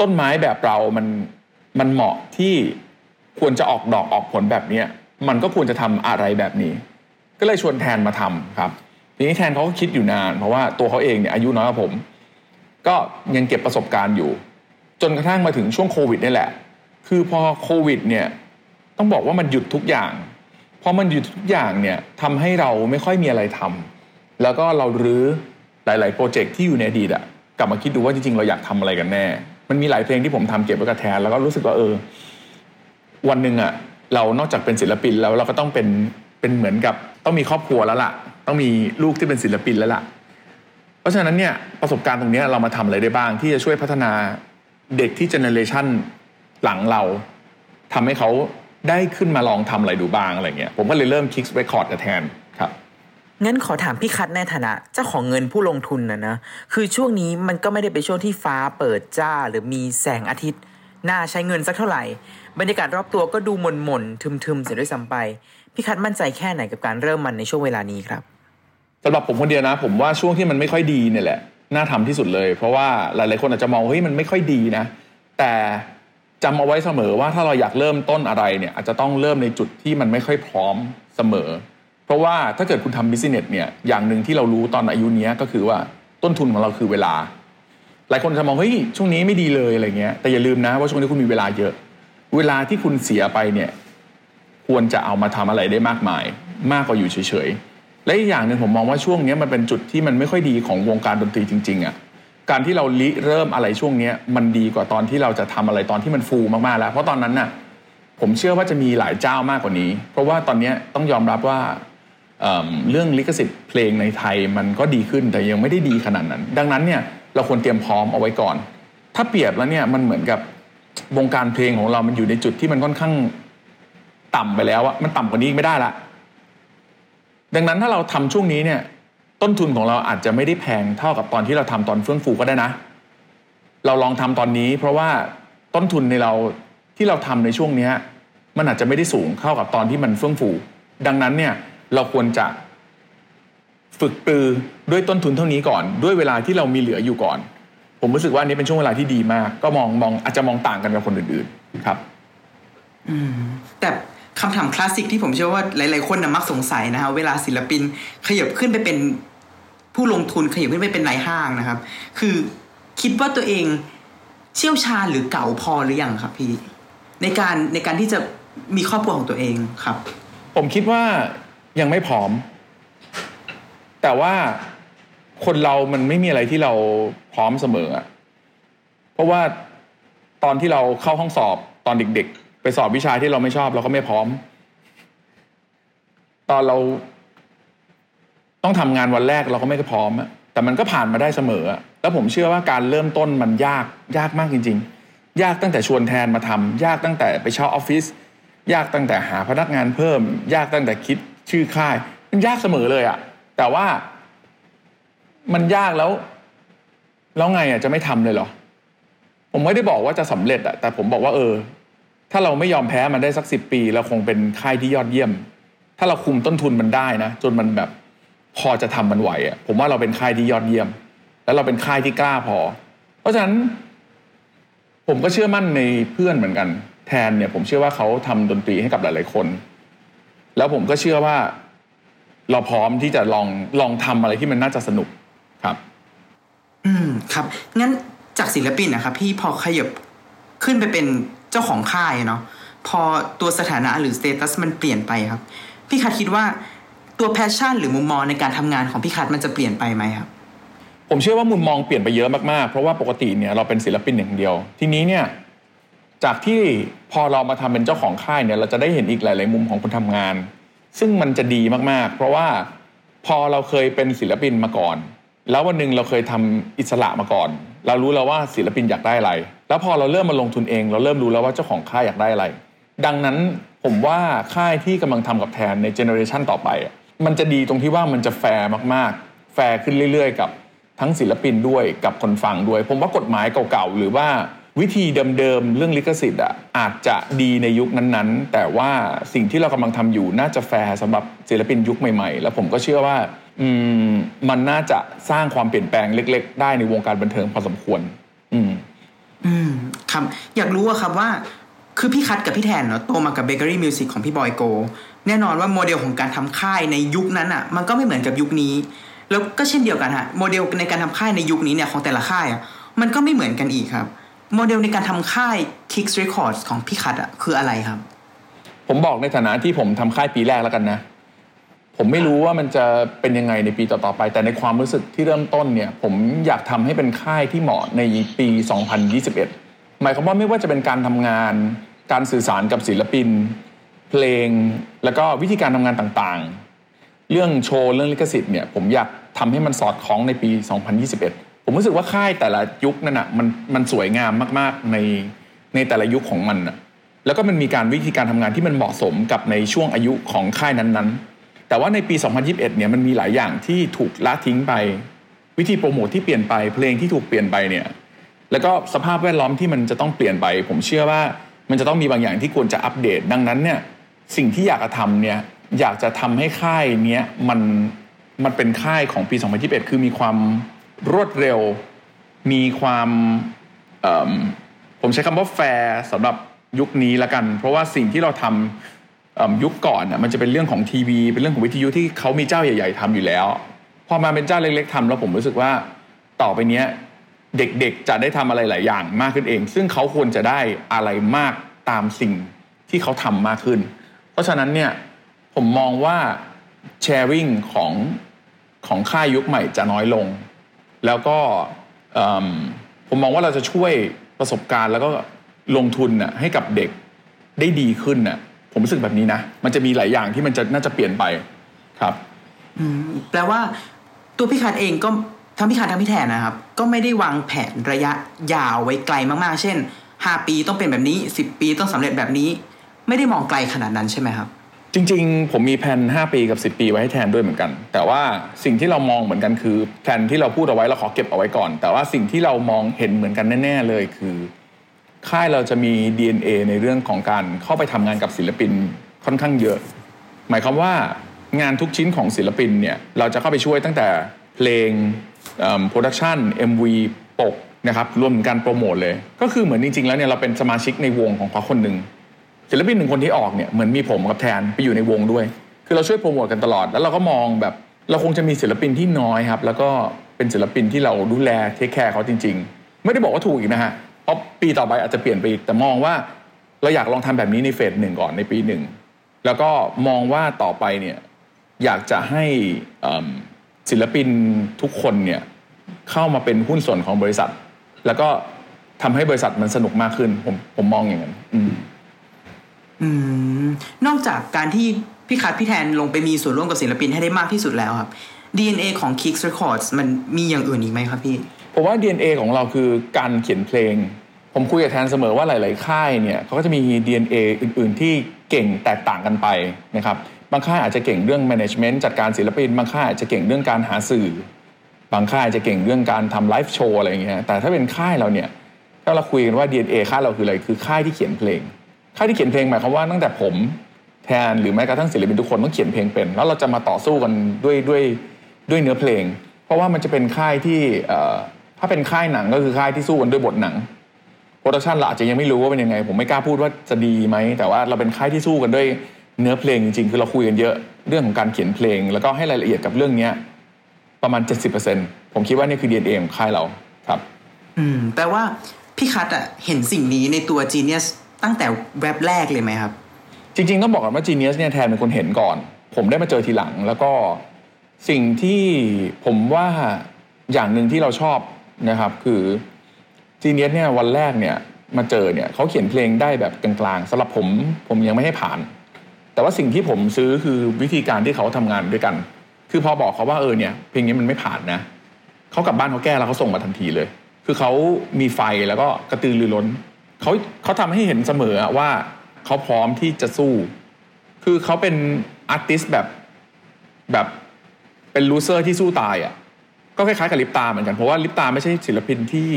ต้นไม้แบบเรามันมันเหมาะที่ควรจะออกดอกออกผลแบบเนี้ยมันก็ควรจะทำอะไรแบบนี้ ก็เลยชวนแทนมาทำครับทีนี้แทนเขาก็คิดอยู่นาน เพราะว่าตัวเขาเองเนี่ยอายุน้อยกว่าผม ก็ยังเก็บประสบการณ์อยู่ จนกระทั่งมาถึงช่วงโควิดนี่แหละ คือพอโควิดเนี่ยต้องบอกว่ามันหยุดทุกอย่างพอมันหยุดทุกอย่างเนี่ยทำให้เราไม่ค่อยมีอะไรทำแล้วก็เรารื้อหลาย ๆ โปรเจกต์ที่อยู่ในอดีตอะกลับมาคิดดูว่าจริง ๆ เราอยากทำอะไรกันแน่ มันมีหลายเพลงที่ผมทำเก็บไว้กับแทนแล้วก็รู้สึกว่าเออ วันหนึ่งอะเรานอกจากเป็นศิลปินแล้วเราก็ต้องเป็นเป็นเหมือนกับต้องมีครอบครัวแล้วล่ะ ต้องมีลูกที่เป็นศิลปินแล้วล่ะ เพราะฉะนั้นเนี่ยประสบการณ์ตรงนี้เรามาทำอะไรได้บ้างที่จะช่วยพัฒนา เด็กที่เจเนเรชันหลังเราทำให้เขาได้ขึ้นมาลองทำอะไรดูบ้างอะไรเงี้ยผมก็เลยเริ่มคิกส์เรคคอร์ดกับแทนครับงั้นขอถามพี่คัทในฐานะเจ้าของเงินผู้ลงทุนนะนะ คือช่วงนี้มันก็ไม่ได้เป็นช่วงที่ฟ้าเปิดจ้าหรือมีแสงอาทิตย์ น่าใช้เงินสักเท่าไหร่ บรรยากาศรอบตัวก็ดูหม่นหม่นๆทึมๆเสียด้วยซ้ำไปพี่คัดมั่นใจแค่ไหนกับการเริ่มมันในช่วงเวลานี้ครับสำหรับผมคนเดียวนะ ผมว่าช่วงที่มันไม่ค่อยดีเนี่ยแหละ น่าทำที่สุดเลย เพราะว่าหลายๆคนอาจจะมองเฮ้ยมันไม่ค่อยดีนะ แต่จำเอาไว้เสมอว่าถ้าเราอยากเริ่มต้นอะไรเนี่ยอาจจะต้องเริ่มในจุดที่มันไม่ค่อยพร้อมเสมอ เพราะว่าถ้าเกิดคุณทำบิสเนสเนี่ยอย่างหนึ่งที่เรารู้ตอนอายุนี้ก็คือว่าต้นทุนของเราคือเวลา หลายคนจะมองเฮ้ยช่วงนี้ไม่ดีเลยอะไรเงี้ยแต่อย่าลืมนะว่าช่วงนี้คุณมีเวลาเยอะ เวลาที่คุณเสียไปเนี่ยควรจะเอามาทำอะไรได้มากมาย มากกว่าอยู่เฉยๆ และอีกอย่างหนึ่งผมมองว่าช่วงนี้มันเป็นจุดที่มันไม่ค่อยดีของวงการดนตรีจริงๆอะ่ะการที่เราริเริ่มอะไรช่วงนี้มันดีกว่าตอนที่เราจะทำอะไรตอนที่มันฟูมากๆแล้ว เพราะตอนนั้นน่ะผมเชื่อว่าจะมีหลายเจ้ามากกว่านี้ เพราะว่าตอนนี้ต้องยอมรับว่าเเรื่องลิขสิทธิ์เพลงในไทยมันก็ดีขึ้นแต่ยังไม่ได้ดีขนาดนั้น ดังนั้นเนี่ยเราควรเตรียมพร้อมเอาไว้ก่อน ถ้าเปรียบแล้วเนี่ยมันเหมือนกับวงการเพลงของเรามันอยู่ในจุดที่มันค่อนข้างต่ำไปแล้วอะมันต่ำกว่านี้ไม่ได้ละ ดังนั้นถ้าเราทำช่วงนี้เนี่ย ต้นทุนของเราอาจจะไม่ได้แพงเท่ากับตอนที่เราทำตอนเฟื่องฟูก็ได้นะ เราลองทำตอนนี้ เพราะว่าต้นทุนในเราที่เราทำในช่วงเนี้ยมันอาจจะไม่ได้สูงเท่ากับตอนที่มันเฟื่องฟู ดังนั้นเนี่ยเราควรจะฝึกปรือด้วยต้นทุนเท่านี้ก่อน ด้วยเวลาที่เรามีเหลืออยู่ก่อน ผมรู้สึกว่าอันนี้เป็นช่วงเวลาที่ดีมาก ก็มองมองอาจจะมองต่างกันกับคนอื่นๆครับแต่ คำถามคลาสสิกที่ผมเชื่อว่าหลาย ๆ คนนะมักสงสัยนะครับเวลาศิลปินขยับขึ้นไปเป็นผู้ลงทุนขยับขึ้นไปเป็นนายห้างนะครับ คือคิดว่าตัวเองเชี่ยวชาญหรือเก่าพอหรือยังครับพี่ ในการในการที่จะมีครอบครัวของตัวเองครับ ผมคิดว่ายังไม่พร้อม แต่ว่าคนเรามันไม่มีอะไรที่เราพร้อมเสมออะเพราะว่าตอนที่เราเข้าห้องสอบตอนเด็กๆ ไปสอบวิชาที่เราไม่ชอบเราก็ไม่พร้อม ตอนเราต้องทำงานวันแรกเราก็ไม่พร้อมอะแต่มันก็ผ่านมาได้เสมอ แล้วผมเชื่อว่าการเริ่มต้นมันยากยากมากจริง ๆ ยากตั้งแต่ชวนแทนมาทำยากตั้งแต่ไปเช่าออฟฟิศยากตั้งแต่หาพนักงานเพิ่ม ยากตั้งแต่คิดชื่อค่าย มันยากเสมอเลยอะแต่ว่ามันยากแล้ว แล้วไงอะจะไม่ทำเลยเหรอ ผมไม่ได้บอกว่าจะสำเร็จอะแต่ผมบอกว่าเออ ถ้าเราไม่ยอมแพ้มันได้สักสิบปีเราคงเป็นค่ายที่ยอดเยี่ยม ถ้าเราคุมต้นทุนมันได้นะ จนมันแบบพอจะทำมันไหวอะผมว่าเราเป็นค่ายที่ยอดเยี่ยม แล้วเราเป็นค่ายที่กล้าพอ เพราะฉะนั้น ผมก็เชื่อมั่นในเพื่อนเหมือนกัน แทนเนี่ย ผมเชื่อว่าเขาทำดนตรีให้กับหลาย ๆ คน แล้วผมก็เชื่อว่า เราพร้อมที่จะลองลองทำอะไรที่มันน่าจะสนุกครับ อืมครับงั้นจากศิลปินนะครับ พี่พอขยับขึ้นไปเป็น เจ้าของค่ายเนาะพอตัวสถานะหรือ status มันเปลี่ยนไปครับ พี่คัทคิดว่าตัว passion หรือมุมมองในการทำงานของพี่คัทมันจะเปลี่ยนไปไหมครับ ผมเชื่อว่ามุมมองเปลี่ยนไปเยอะมากๆ เพราะว่าปกติเนี่ยเราเป็นศิลปินอย่างเดียว ทีนี้เนี่ยจากที่พอเรามาทำเป็นเจ้าของค่ายเนี่ยเราจะได้เห็นอีกหลาย ๆ มุมของคนทำงาน ซึ่งมันจะดีมากๆ เพราะว่าพอเราเคยเป็นศิลปินมาก่อน แล้ววันหนึ่งเราเคยทำอิสระมาก่อน เรารู้แล้วว่าศิลปินอยากได้อะไร แล้วพอเราเริ่มมาลงทุนเอง เราเริ่มรู้แล้วว่าเจ้าของค่ายอยากได้อะไร ดังนั้นผมว่าค่ายที่กำลังทำกับแทนใน generation ต่อไป มันจะดีตรงที่ว่ามันจะแฟร์มากๆ แฟร์ขึ้นเรื่อยๆ กับทั้งศิลปินด้วยกับคนฟังด้วย ผมว่ากฎหมายเก่าๆ หรือว่าวิธีเดิมๆ เรื่องลิขสิทธิ์อะอาจจะดีในยุคนั้นๆ แต่ว่าสิ่งที่เรากำลังทำอยู่น่าจะแฟร์สำหรับศิลปินยุคใหม่ๆ แล้วผมก็เชื่อว่าอืมมันน่าจะสร้างความเปลี่ยนแปลงเล็ก ๆ ได้ในวงการบันเทิงพอสมควร อืม อืมครับอยากรู้อะครับว่า คือพี่คัทกับพี่แทนเนาะโตมากับ Bakery Music ของพี่บอยโก แน่นอนว่าโมเดลของการทำค่ายในยุคนั้นอะมันก็ไม่เหมือนกับยุคนี้ แล้วก็เช่นเดียวกันฮะโมเดลในการทำค่ายในยุคนี้เนี่ยของแต่ละค่ายอะมันก็ไม่เหมือนกันอีกครับ โมเดลในการทำค่าย Kicks Records ของพี่คัดอะคืออะไรครับ ผมบอกในฐานะที่ผมทำค่ายปีแรกแล้วกันนะ ผมไม่รู้ว่ามันจะเป็นยังไงในปีต่อๆไป แต่ในความรู้สึกที่เริ่มต้นเนี่ย ผมอยากทำให้เป็นค่ายที่เหมาะในปี 2021 หมายความว่าไม่ว่าจะเป็นการทำงาน การสื่อสารกับศิลปิน เพลง แล้วก็วิธีการทำงานต่างๆ เรื่องโชว์เรื่องลิขสิทธิ์เนี่ยผมอยากทำให้มันสอดคล้องในปี 2021 ผมรู้สึกว่าค่ายแต่ละยุคนั่นน่ะมันมันสวยงามมากๆในในแต่ละยุคของมันน่ะแล้วก็มันมีการวิธีการทำงานที่มันเหมาะสมกับในช่วงอายุของค่ายนั้นๆ แต่ว่าในปี 2021 เนี่ยมันมีหลายอย่างที่ถูกละทิ้งไป วิธีโปรโมทที่เปลี่ยนไปเพลงที่ถูกเปลี่ยนไปเนี่ยแล้วก็สภาพแวดล้อมที่มันจะต้องเปลี่ยนไป ผมเชื่อว่ามันจะต้องมีบางอย่างที่ควรจะอัปเดต ดังนั้นเนี่ยสิ่งที่อยากจะทำเนี่ยอยากจะทำให้ค่ายเนี้ยมันมันเป็นค่ายของปี 2021 คือมีความรวดเร็ว มีความผมใช้คำว่าแฟร์สำหรับยุคนี้ละกัน เพราะว่าสิ่งที่เราทำ ยุคก่อนน่ะมันจะเป็นเรื่องของทีวี เป็นเรื่องของวิทยุที่เขามีเจ้าใหญ่ ๆทำอยู่แล้ว พอมาเป็นเจ้าเล็ก ๆทำแล้วผมรู้สึกว่าต่อไปเนี้ยเด็กๆจะได้ทำอะไรหลายอย่างมากขึ้นเอง ซึ่งเขาควรจะได้อะไรมากตามสิ่งที่เขาทำมากขึ้น เพราะฉะนั้นเนี่ยผมมองว่าแชร์ริงของของค่ายยุคใหม่จะน้อยลง แล้วก็ผมมองว่าเราจะช่วยประสบการณ์แล้วก็ลงทุนน่ะให้กับเด็กได้ดีขึ้นน่ะ ผมรู้สึกแบบนี้นะ มันจะมีหลายอย่างที่มันจะน่าจะเปลี่ยนไปครับแปลว่าตัวพี่คัดเองก็ทั้งพี่คัดทั้งพี่แทนนะครับ ก็ไม่ได้วางแผนระยะยาวไว้ไกลมากๆ เช่น5ปีต้องเป็นแบบนี้10ปีต้องสำเร็จแบบนี้ ไม่ได้มองไกลขนาดนั้นใช่ไหมครับ จริง ๆ ผมมีแผน5 ปีกับ 10 ปีไว้ให้แทนด้วยเหมือนกัน แต่ว่าสิ่งที่เรามองเหมือนกันคือแผนที่เราพูดเอาไว้เราขอเก็บเอาไว้ก่อน แต่ว่าสิ่งที่เรามองเห็นเหมือนกันแน่ ๆ เลยคือ ค่ายเราจะมี DNA ในเรื่องของการเข้าไปทำงานกับศิลปินค่อนข้างเยอะ หมายความว่างานทุกชิ้นของศิลปินเนี่ยเราจะเข้าไปช่วยตั้งแต่เพลง production MV ปกนะครับรวมถึงการโปรโมทเลย ก็คือเหมือนจริงๆแล้วเนี่ยเราเป็นสมาชิกในวงของเขาคนหนึ่งศิลปินหนึ่งคนที่ออกเนี่ยเหมือนมีผมกับแทนไปอยู่ในวงด้วย คือเราช่วยโปรโมทกันตลอด แล้วเราก็มองแบบเราคงจะมีศิลปินที่น้อยครับแล้วก็เป็นศิลปินที่เราดูแล take care เขาจริง ๆ ไม่ได้บอกว่าถูกอีกนะฮะ เพราะปีต่อไปอาจจะเปลี่ยนไปอีกแต่มองว่าเราอยากลองทำแบบนี้ใน phase หนึ่งก่อนในปีหนึ่งแล้วก็มองว่าต่อไปเนี่ยอยากจะให้ศิลปินทุกคนเนี่ยเข้ามาเป็นหุ้นส่วนของบริษัท แล้วก็ทำให้บริษัทมันสนุกมากขึ้น ผมผมมองอย่างนั้นอืมอืมนอกจากการที่พี่คัดพี่แทนลงไปมีส่วนร่วมกับศิลปินให้ได้มากที่สุดแล้วครับ DNA ของ Kicks Records มันมีอย่างอื่นอีกไหมครับพี่ ผมว่า DNA ของเราคือการเขียนเพลง ผมคุยกับแทนเสมอว่าหลาย ๆ ค่ายเนี่ยเขาก็จะมี DNA อื่น ๆ ที่เก่งแตกต่างกันไปนะครับบางค่ายอาจจะเก่งเรื่อง management จัดการศิลปิน บางค่ายอาจจะเก่งเรื่องการหาสื่อ บางค่ายอาจจะเก่งเรื่องการทำไลฟ์โชว์อะไรอย่างเงี้ยแต่ถ้าเป็นค่ายเราเนี่ยถ้าเราคุยกันว่า DNA ค่ายเราคืออะไรคือค่ายที่เขียนเพลง ค่ายที่เขียนเพลงหมายความว่าตั้งแต่ผมแทนหรือแม้กระทั่งศิลปินทุกคนต้องเขียนเพลงเป็น แล้วเราจะมาต่อสู้กันด้วยด้วยด้วยเนื้อเพลง เพราะว่ามันจะเป็นค่ายที่ ถ้าเป็นค่ายหนังก็คือค่ายที่สู้กันด้วยบทหนังproduction เราอาจจะยังไม่รู้ว่าเป็นยังไง ผมไม่กล้าพูดว่าจะดีไหม แต่ว่าเราเป็นค่ายที่สู้กันด้วยเนื้อเพลงจริงๆ คือเราคุยกันเยอะเรื่องของการเขียนเพลง แล้วก็ให้รายละเอียดกับเรื่องเนี้ยประมาณ 70%ผมคิดว่านี่คือ DNA ของค่ายเราครับ อืมแปลว่าพี่คัทอะเห็นสิ่งนี้ในตัว Genius ตั้งแต่แว็บแรกเลยไหมครับ จริง ๆ ต้องบอกก่อนว่า Genius เนี่ยแทนเป็นคนเห็นก่อน ผมได้มาเจอทีหลัง แล้วก็สิ่งที่ผมว่าอย่างหนึ่งที่เราชอบ นะครับ คือ Genius เนี่ยวันแรกเนี่ยมาเจอเนี่ยเขาเขียนเพลงได้แบบกลางๆสำหรับผมผมยังไม่ให้ผ่าน แต่ว่าสิ่งที่ผมซื้อคือวิธีการที่เขาทำงานด้วยกัน คือพอบอกเขาว่าเออเนี่ยเพลงนี้มันไม่ผ่านนะเขากลับบ้านเขาแก้แล้วเขาส่งมาทันทีเลย คือเขามีไฟแล้วก็กระตือรือร้นเขาเขาทำให้เห็นเสมอว่าเขาพร้อมที่จะสู้ คือเขาเป็นอาร์ติสแบบแบบเป็น loser ที่สู้ตายอะ่ะ ก็คล้ายๆกับลิปตาเหมือนกันเพราะว่าลิปตาไม่ใช่ศิลปินที่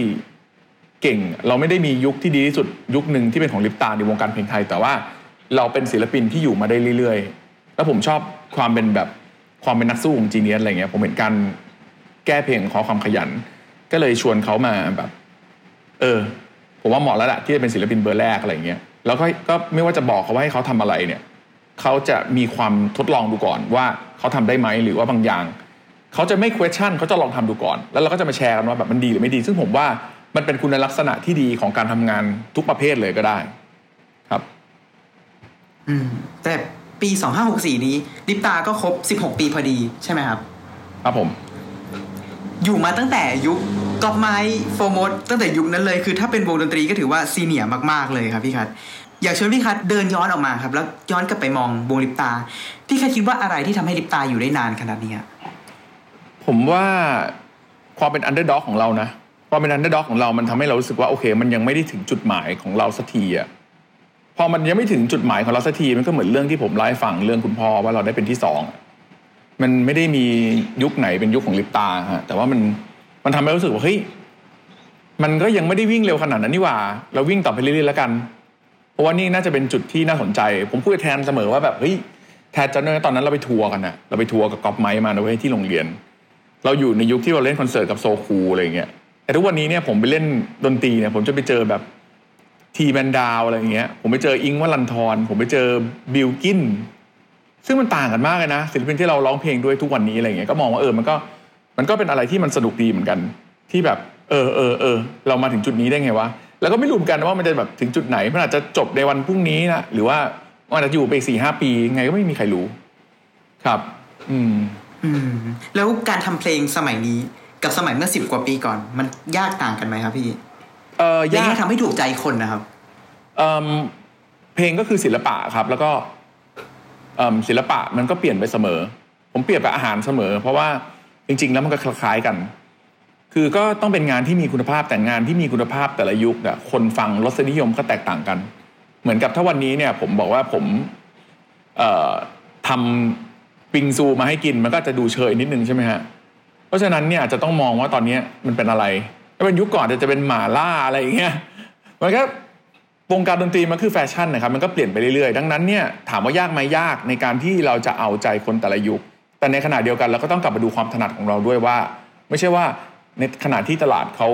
เก่ง เราไม่ได้มียุคที่ดีที่สุดยุคหนึ่งที่เป็นของลิปตาในวงการเพลงไทย แต่ว่าเราเป็นศิลปินที่อยู่มาได้เรื่อยๆ แล้วผมชอบความเป็นแบบความเป็นนักสู้ของ Genius อะไรเงี้ยผมเห็นการแก้เพลงขอความขยัน ก็เลยชวนเขามาแบบ เออ ผมว่าเหมาะแล้วแหละที่จะเป็นศิลปินเบอร์แรกอะไรเงี้ยแล้วก็ก็ไม่ว่าจะบอกเขาว่าให้เขาทำอะไรเนี่ยเขาจะมีความทดลองดูก่อนว่าเขาทำได้ไหมหรือว่าบางอย่างเขาจะไม่ question เขาจะลองทำดูก่อน แล้วเราก็จะมาแชร์กันว่าแบบมันดีหรือไม่ดี ซึ่งผมว่ามันเป็นคุณลักษณะที่ดีของการทำงานทุกประเภทเลยก็ได้ ครับ อืม แต่ปี2564นี้ลิปตาก็ครบ16ปีพอดีใช่ไหมครับ ครับผม อยู่มาตั้งแต่ยุคกอบไม้โฟร์โมดตั้งแต่ยุคนั้นเลยคือถ้าเป็นวงดนตรีก็ถือว่าซีเนียร์มากๆเลยครับพี่คัทอยากเชิญพี่คัทเดินย้อนออกมาครับ แล้วย้อนกลับไปมองวงลิปตา พี่คัทคิดว่าอะไรที่ทำให้ลิปตาอยู่ได้นานขนาดนี้อะ ผมว่าความเป็น underdog ของเรานะความเป็น underdog ของเรามันทำให้เรารู้สึกว่าโอเค มันยังไม่ได้ถึงจุดหมายของเราสักทีอะพอมันยังไม่ถึงจุดหมายของเราสักทีมันก็เหมือนเรื่องที่ผมเล่าให้ฟังเรื่องคุณพ่อว่าเราได้เป็นที่สองมันไม่ได้มียุคไหนเป็นยุคของลิปตาฮะแต่ว่ามันมันทำให้รู้สึกว่าเฮ้ยมันก็ยังไม่ได้วิ่งเร็วขนาดนั้นนี่หว่า เราวิ่งต่อไปเรื่อยๆแล้วกัน เพราะว่านี่น่าจะเป็นจุดที่น่าสนใจ ผมพูดแทนเสมอว่าแบบเฮ้ยแทนจำได้ไหมตอนนั้นเราไปทัวร์กันนะเราไปทัวร์กับก๊อฟไมค์มาเว้ยที่โรงเรียน เราอยู่ในยุคที่เราเล่นคอนเสิร์ตกับโซคูอะไรอย่างเงี้ยแต่ทุกวันนี้เนี่ยผมไปเล่นดนตรีเนี่ยผมจะไปเจอแบบทีแมนดาวอะไรอย่างเงี้ย ผมไปเจออิงวัลันทรผมไปเจอบิลกินซึ่งมันต่างกันมากเลยนะศิลปินที่เราร้องเพลงด้วยทุกวันนี้อะไรอย่างเงี้ยก็มองว่าเออมันก็มันก็เป็นอะไรที่มันสนุกดีเหมือนกัน ที่แบบ เออเออเออเรามาถึงจุดนี้ได้ไงวะแล้วก็ไม่รู้เหมือนกันว่ามันจะแบบถึงจุดไหนมันอาจจะจบในวันพรุ่งนี้นะหรือว่ามันอาจจะอยู่ไปสี่ห้าปีไงก็ไม่มีใครรู้ ครับ อืม อืม แล้วการทำเพลงสมัยนี้กับสมัยเมื่อสิบกว่าปีก่อน มันยากต่างกันไหมครับพี่เออยังยาไงกทำให้ถูกใจคนนะครับเอิ่มเพลงก็คือศิลปะครับ แล้วก็เอิ่มศิลปะมันก็เปลี่ยนไปเสมอ ผมเปรียบกับอาหารเสมอ เพราะว่าจริง ๆ แล้วมันก็คล้ายๆกัน คือก็ต้องเป็นงานที่มีคุณภาพแต่งานที่มีคุณภาพแต่ละยุคอะคนฟังรสนิยมก็แตกต่างกัน เหมือนกับถ้าวันนี้เนี่ย ผมบอกว่าผมเอ่อทำ ปิงซูมาให้กินมันก็จะดูเชยนิดนึงใช่ไหมฮะเพราะฉะนั้นเนี่ยจะต้องมองว่าตอนนี้มันเป็นอะไรถ้าเป็นยุคก่อนจจะเป็นหมาล่าอะไรอย่างเงี้ยมันก็วงการดนตรีมันคือแฟชั่นนะครับมันก็เปลี่ยนไปเรื่อยๆ ดังนั้นเนี่ยถามว่ายากไหมยากในการที่เราจะเอาใจคนแต่ละยุค แต่ในขณะเดียวกันเราก็ต้องกลับมาดูความถนัดของเราด้วยว่า ไม่ใช่ว่าในขณะที่ตลาดเขา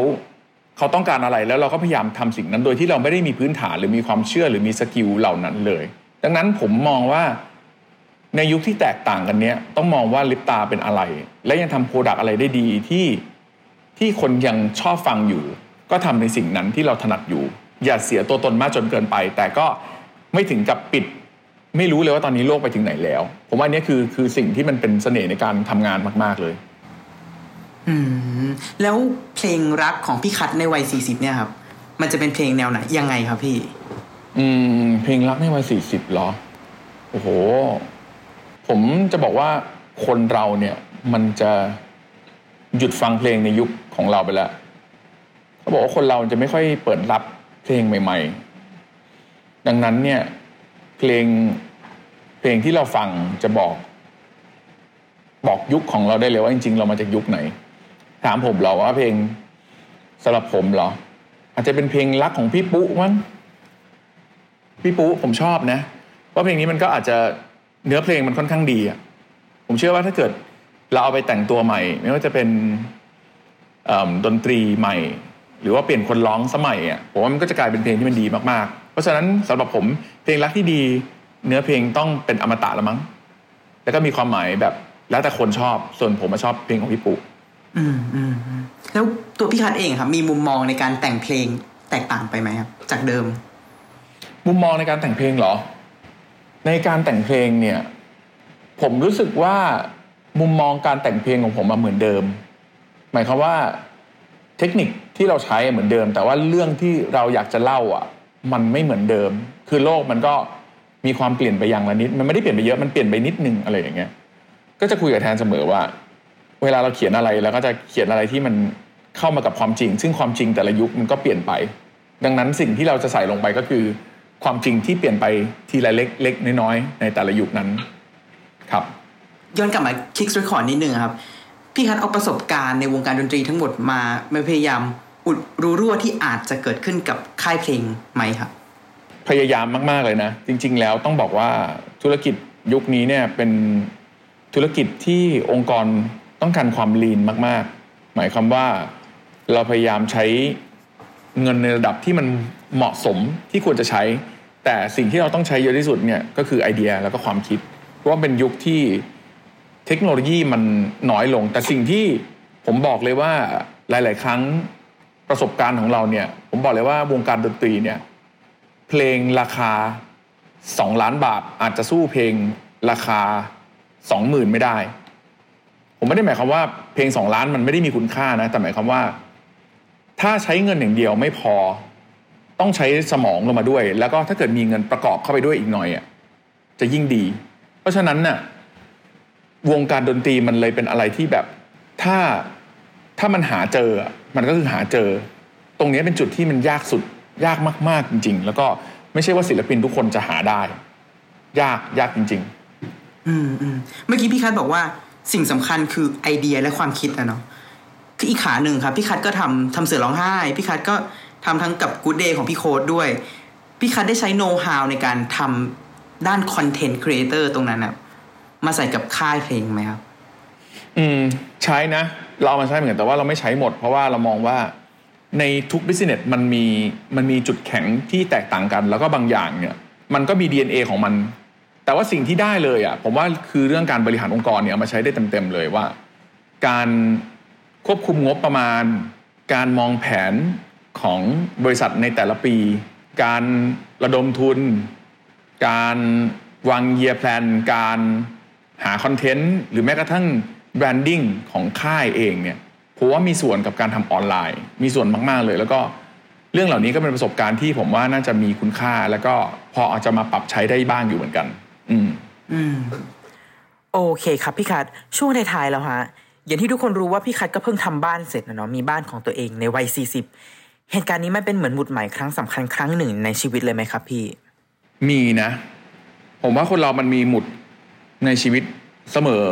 เขาต้องการอะไรแล้วเราก็พยายามทำสิ่งนั้นโดยที่เราไม่ได้มีพื้นฐานหรือมีความเชื่อหรือมี skill เหล่านั้นเลย ดังนั้นผมมองว่า ในยุคที่แตกต่างกันเนี้ยต้องมองว่าลิปตาเป็นอะไร และยังทำ product อะไรได้ดีที่ที่คนยังชอบฟังอยู่ ก็ทำในสิ่งนั้นที่เราถนัดอยู่ อย่าเสียตัวตนมากจนเกินไป แต่ก็ไม่ถึงกับปิด ไม่รู้เลยว่าตอนนี้โลกไปถึงไหนแล้ว ผมว่าอันเนี้ยคือคือสิ่งที่มันเป็นเสน่ห์ในการทำงานมาก ๆเลย อืมแล้วเพลงรักของพี่คัทในวัยสี่สิบเนี่ยครับ มันจะเป็นเพลงแนวไหนยังไงครับพี่ อืม เพลงรักในวัยสี่สิบหรอโอ้โห ผมจะบอกว่าคนเราเนี่ยมันจะหยุดฟังเพลงในยุคของเราไปแล้วเขาบอกว่าคนเราจะไม่ค่อยเปิดรับเพลงใหม่ ๆ ดังนั้นเนี่ยเพลงเพลงที่เราฟังจะบอกบอกยุคของเราได้เลยว่าจริง ๆ เรามาจากยุคไหน ถามผมเหรอว่าเพลงสำหรับผมเหรอ อาจจะเป็นเพลงรักของพี่ปุ๊มั้งพี่ปุ๊ผมชอบนะว่าเพลงนี้มันก็อาจจะ เนื้อเพลงมันค่อนข้างดีอะผมเชื่อว่าถ้าเกิดเราเอาไปแต่งตัวใหม่ ไม่ว่าจะเป็นเอิ่มดนตรีใหม่ หรือว่าเปลี่ยนคนร้องสมัยอะผมว่ามันก็จะกลายเป็นเพลงที่มันดีมากๆ เพราะฉะนั้นสำหรับผมเพลงรักที่ดี เนื้อเพลงต้องเป็นอมตะละมั้ง แล้วก็มีความหมายแบบแล้วแต่คนชอบส่วนผมมาชอบเพลงของพี่ปุ๊อืมอืมอืมแล้วตัวพี่คัทเองครับมีมุมมองในการแต่งเพลงแตกต่างไปไหมครับ จากเดิม มุมมองในการแต่งเพลงเหรอ ในการแต่งเพลงเนี่ย ผมรู้สึกว่ามุมมองการแต่งเพลงของผมมาเหมือนเดิม หมายความว่าเทคนิคที่เราใช้เหมือนเดิม แต่ว่าเรื่องที่เราอยากจะเล่าอะ มันไม่เหมือนเดิม คือโลกมันก็มีความเปลี่ยนไปอย่างละนิด มันไม่ได้เปลี่ยนไปเยอะมันเปลี่ยนไปนิดนึงอะไรอย่างเงี้ยก็จะคุยกับแทนเสมอว่า เวลาเราเขียนอะไรแล้วก็จะเขียนอะไรที่มันเข้ามากับความจริง ซึ่งความจริงแต่ละยุคมันก็เปลี่ยนไป ดังนั้นสิ่งที่เราจะใส่ลงไปก็คือ ความจริงที่เปลี่ยนไปทีละเล็กเล็กน้อยๆในแต่ละยุคนั้นครับย้อนกลับมา Kicks Records นิดนึงครับพี่คัทเอาประสบการณ์ในวงการดนตรีทั้งหมดมามาพยายามอุดรูรั่วที่อาจจะเกิดขึ้นกับค่ายเพลงไหมครับ พยายามมากๆเลยนะ จริง ๆ แล้วต้องบอกว่าธุรกิจยุคนี้เนี่ยเป็นธุรกิจที่องค์กรต้องการความลีนมาก ๆ หมายความว่าเราพยายามใช้เงินในระดับที่มันเหมาะสมที่ควรจะใช้ แต่สิ่งที่เราต้องใช้เยอะที่สุดเนี่ยก็คือไอเดียแล้วก็ความคิดเพราะว่าเป็นยุคที่เทคโนโลยีมันน้อยลง แต่สิ่งที่ผมบอกเลยว่าหลาย ๆ ครั้งประสบการณ์ของเราเนี่ยผมบอกเลยว่าวงการดนตรีเนี่ยเพลงราคา 2 ล้านบาทอาจจะสู้เพลงราคา 20,000 ไม่ได้ ผมไม่ได้หมายความว่าเพลง 2 ล้านมันไม่ได้มีคุณค่านะแต่หมายความว่า ถ้าใช้เงินอย่างเดียวไม่พอ ต้องใช้สมองลงมาด้วย แล้วก็ถ้าเกิดมีเงินประกอบเข้าไปด้วยอีกหน่อยอะจะยิ่งดี เพราะฉะนั้นน่ะวงการดนตรีมันเลยเป็นอะไรที่แบบถ้าถ้ามันหาเจอมันก็คือหาเจอ ตรงนี้เป็นจุดที่มันยากสุดยากมาก ๆ จริง ๆ แล้วก็ไม่ใช่ว่าศิลปินทุกคนจะหาได้ ยากยากจริงอืมอืมเมื่อกี้พี่คัทบอกว่าสิ่งสำคัญคือไอเดียและความคิดอะเนาะคืออีกขาหนึ่งครับ พี่คัทก็ทำทำเสือร้องไห้ พี่คัทก็ ทำทั้งกับ Good Day ของพี่โค้ดด้วย พี่คัทได้ใช้โน้ตฮาวในการทำด้าน content creatorตรงนั้นนะมาใส่กับค่ายเพลงไหมครับ อืม ใช้นะ เราเอามาใช้เหมือนกันแต่ว่าเราไม่ใช้หมด เพราะว่าเรามองว่าในทุกบิสเนสมันมีมันมีจุดแข็งที่แตกต่างกัน แล้วก็บางอย่างเนี่ย มันก็มี DNA ของมัน แต่ว่าสิ่งที่ได้เลยอะผมว่าคือเรื่องการบริหารองค์กรเนี่ยเอามาใช้ได้เต็มๆเลยว่า การควบคุมงบประมาณ การมองแผน ของบริษัทในแต่ละปี การระดมทุน การวาง year plan การหา content หรือแม้กระทั่ง branding ของค่ายเองเนี่ยผมว่ามีส่วนกับการทำออนไลน์ มีส่วนมาก ๆ เลย แล้วก็เรื่องเหล่านี้ก็เป็นประสบการณ์ที่ผมว่าน่าจะมีคุณค่า แล้วก็พออาจจะมาปรับใช้ได้บ้างอยู่เหมือนกัน อืม อืม โอเคครับพี่คัทช่วงท้ายๆแล้วฮะอย่างที่ทุกคนรู้ว่าพี่คัทก็เพิ่งทำบ้านเสร็จนะเนาะมีบ้านของตัวเองในวัยสี่สิบ เหตุการณ์นี้มันเป็นเหมือนหมุดหมายครั้งสำคัญครั้งหนึ่งในชีวิตเลยไหมครับ พี่ มีนะ ผมว่าคนเรามันมีหมุดในชีวิตเสมอ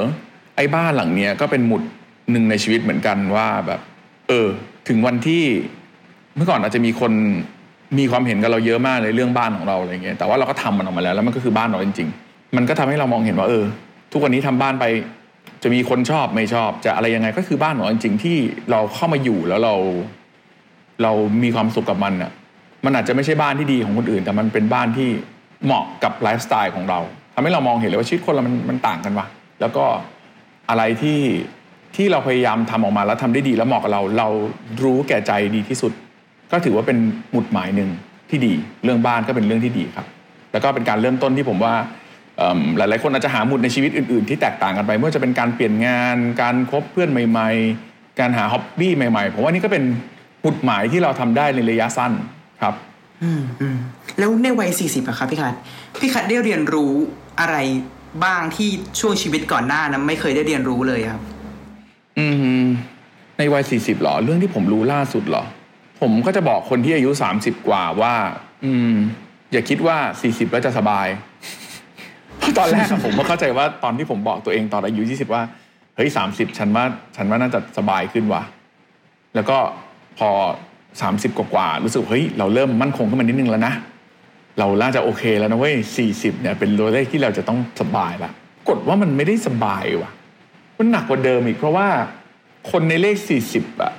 ไอ้บ้านหลังเนี้ยก็เป็นหมุดหนึ่งในชีวิตเหมือนกันว่าแบบ เออ ถึงวันที่เมื่อก่อนอาจจะมีคนมีความเห็นกับเราเยอะมากเลยเรื่องบ้านของเราอะไรเงี้ยแต่ว่าเราก็ทำมันออกมาแล้วแล้วมันก็คือบ้านเราจริง ๆ มันก็ทำให้เรามองเห็นว่า เออ ทุกวันนี้ทำบ้านไป จะมีคนชอบไม่ชอบ จะอะไรยังไงก็คือบ้านของเราจริง ๆ ที่เราเข้ามาอยู่แล้วเรา เรามีความสุขกับมันอะมันอาจจะไม่ใช่บ้านที่ดีของคนอื่น แต่มันเป็นบ้านที่เหมาะกับไลฟ์สไตล์ของเราทำให้เรามองเห็นเลยว่าชีวิตคนเรามันมันต่างกันวะแล้วก็อะไรที่ที่เราพยายามทำออกมาแล้วทำได้ดีแล้วเหมาะกับเรา เรารู้แก่ใจดีที่สุด ก็ถือว่าเป็นหมุดหมายหนึ่งที่ดี เรื่องบ้านก็เป็นเรื่องที่ดีครับ แล้วก็เป็นการเริ่มต้นที่ผมว่าหลาย ๆ คนอาจจะหาหมุดในชีวิตอื่น ๆ ที่แตกต่างกันไปไม่ว่าจะเป็นการเปลี่ยนงาน การคบเพื่อนใหม่ ๆ การหาฮ็อบบี้ใหม่ ๆ ผมว่านี่ก็เป็น หมุดหมายที่เราทำได้ในระยะสั้นครับอืมอืมแล้วในวัยสี่สิบอะครับพี่คัดพี่คัดได้เรียนรู้อะไรบ้างที่ช่วงชีวิตก่อนหน้านั้นไม่เคยได้เรียนรู้เลยครับ อืมในวัยสี่สิบหรอ เรื่องที่ผมรู้ล่าสุดเหรอ ผมก็จะบอกคนที่อายุสามสิบกว่าว่า อืม อย่าคิดว่าสี่สิบแล้วจะสบายเพราะตอนแรกอะผมก็เข้าใจว่าตอนที่ผมบอกตัวเองตอนอายุยี่สิบว่าเฮ้ยสามสิบฉันว่า ฉันว่าน่าจะสบายขึ้นว่ะแล้วก็ พอสามสิบกว่ารู้สึกเฮ้ยเราเริ่มมั่นคงขึ้นมานิดนึงแล้วนะ เราน่าจะโอเคแล้วนะเว้ยสี่สิบเนี่ยเป็นตัวเลขที่เราจะต้องสบายปรากฏว่ามันไม่ได้สบายว่ะ มันหนักกว่าเดิมอีกเพราะว่าคนในเลขสี่สิบอะ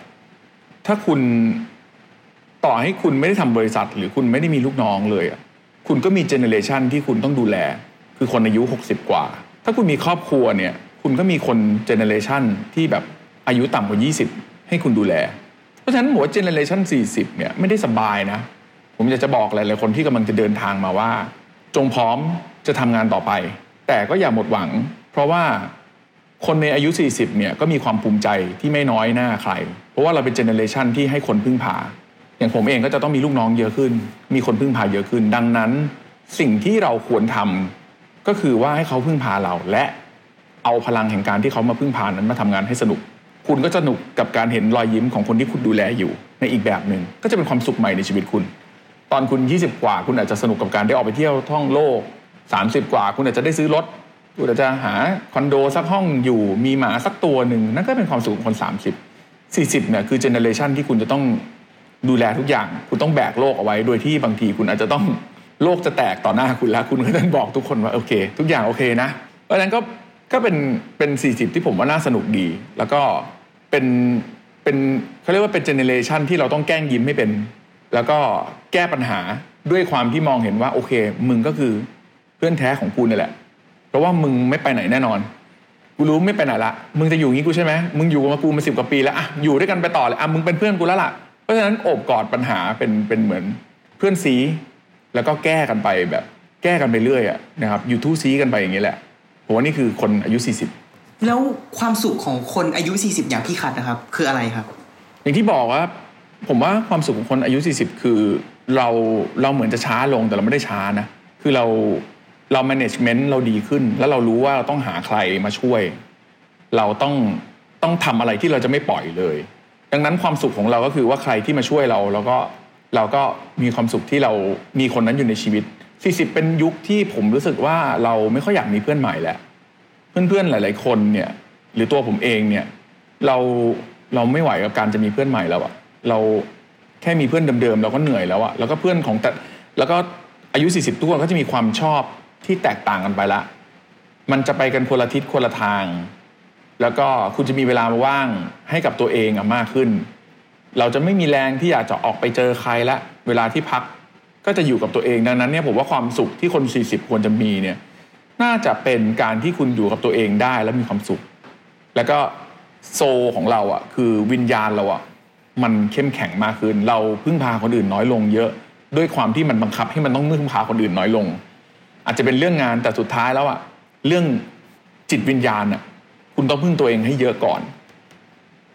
ถ้าคุณต่อให้คุณไม่ได้ทำบริษัท หรือคุณไม่ได้มีลูกน้องเลยอะคุณก็มี generation ที่คุณต้องดูแล คือคนอายุหกสิบกว่า ถ้าคุณมีครอบครัวเนี่ย คุณก็มีคน generation ที่แบบอายุต่ำกว่ายี่สิบให้คุณดูแล เพราะฉะนั้นหัว generation สี่สิบเนี่ยไม่ได้สบายนะ ผมอยากจะบอกหลายๆคนที่กำลังจะเดินทางมาว่า จงพร้อมจะทำงานต่อไป แต่ก็อย่าหมดหวัง เพราะว่าคนในอายุ 40 เนี่ยก็มีความภูมิใจที่ไม่น้อยหน้าใคร เพราะว่าเราเป็น generation ที่ให้คนพึ่งพา อย่างผมเองก็จะต้องมีลูกน้องเยอะขึ้น มีคนพึ่งพาเยอะขึ้น ดังนั้น สิ่งที่เราควรทำก็คือว่าให้เขาพึ่งพาเราและเอาพลังแห่งการที่เขามาพึ่งพานั้นมาทำงานให้สนุก คุณก็จะสนุกกับการเห็นรอยยิ้มของคนที่คุณดูแลอยู่ในอีกแบบหนึ่งก็จะเป็นความสุขใหม่ในชีวิตคุณ ตอนคุณ 20 กว่า คุณอาจจะสนุกกับการได้ออกไปเที่ยวท่องโลก 30 กว่า คุณอาจจะได้ซื้อรถคุณอาจจะหาคอนโดสักห้องอยู่มีหมาสักตัวหนึ่งนั่นก็เป็นความสุขของคน 30 40เนี่ยคือเจเนเรชันที่คุณจะต้องดูแลทุกอย่าง คุณต้องแบกโลกเอาไว้ โดยที่บางทีคุณอาจจะต้องโลกจะแตกต่อหน้าคุณแล้ว คุณก็ต้องบอกทุกคนว่าโอเค ทุกอย่างโอเคนะ เพราะฉะนั้นก็ ก็เป็นเป็น 40 ที่ผมว่าน่าสนุกดี แล้วก็เป็นเป็นเขาเรียกว่าเป็นเจเนเรชันที่เราต้องแกล้งยิ้มให้เป็น แล้วก็แก้ปัญหาด้วยความที่มองเห็นว่าโอเค มึงก็คือเพื่อนแท้ของกูนี่แหละ เพราะว่ามึงไม่ไปไหนแน่นอน กูรู้ไม่ไปไหนละมึงจะอยู่งี้กูใช่ไหมมึงอยู่กับกูมาสิบกว่าปีแล้วอะอยู่ด้วยกันไปต่อเลยอะมึงเป็นเพื่อนกูแล้วล่ะเพราะฉะนั้นโอบกอดปัญหาเป็นเป็นเหมือนเพื่อนซีแล้วก็แก้กันไปแบบ แก้กันไปเรื่อยอะนะครับอยู่ทู่ซีกันไปอย่างนี้แหละ ผมว่านี่คือคนอายุ 40 แล้วความสุขของคนอายุ 40 อย่างพี่คัดนะครับ คืออะไรครับ อย่างที่บอกว่าผมว่าความสุขของคนอายุ 40 คือเราเราเหมือนจะช้าลงแต่เราไม่ได้ช้านะ คือเราเรา management เราดีขึ้น แล้วเรารู้ว่าเราต้องหาใครมาช่วย เราต้องต้องทำอะไรที่เราจะไม่ปล่อยเลย ดังนั้นความสุขของเราก็คือว่าใครที่มาช่วยเรา แล้วก็เราก็มีความสุขที่เรามีคนนั้นอยู่ในชีวิต 40 เป็นยุคที่ผมรู้สึกว่าเราไม่ค่อยอยากมีเพื่อนใหม่แล้ว เพื่อนๆหลาย ๆ คนเนี่ย หรือตัวผมเองเนี่ยเราเราไม่ไหวกับการจะมีเพื่อนใหม่แล้วอะเราแค่มีเพื่อนเดิมๆเราก็เหนื่อยแล้วอะแล้วก็เพื่อนของแต่แล้วก็อายุ 40ทุกคนก็จะมีความชอบที่แตกต่างกันไปละ มันจะไปกันคนละทิศคนละทาง แล้วก็คุณจะมีเวลาว่างให้กับตัวเองอะมากขึ้น เราจะไม่มีแรงที่อยากจะออกไปเจอใครละ เวลาที่พัก ก็จะอยู่กับตัวเองดังนั้นเนี่ยผมว่าความสุขที่คน 40 ควรจะมีเนี่ยน่าจะเป็นการที่คุณอยู่กับตัวเองได้แล้วมีความสุข แล้วก็โซของเราอะคือวิญญาณเราอะมันเข้มแข็งมากขึ้น เราพึ่งพาคนอื่นน้อยลงเยอะ ด้วยความที่มันบังคับให้มันต้องพึ่งพาคนอื่นน้อยลง อาจจะเป็นเรื่องงานแต่สุดท้ายแล้วอะเรื่องจิตวิญญาณอะคุณต้องพึ่งตัวเองให้เยอะก่อน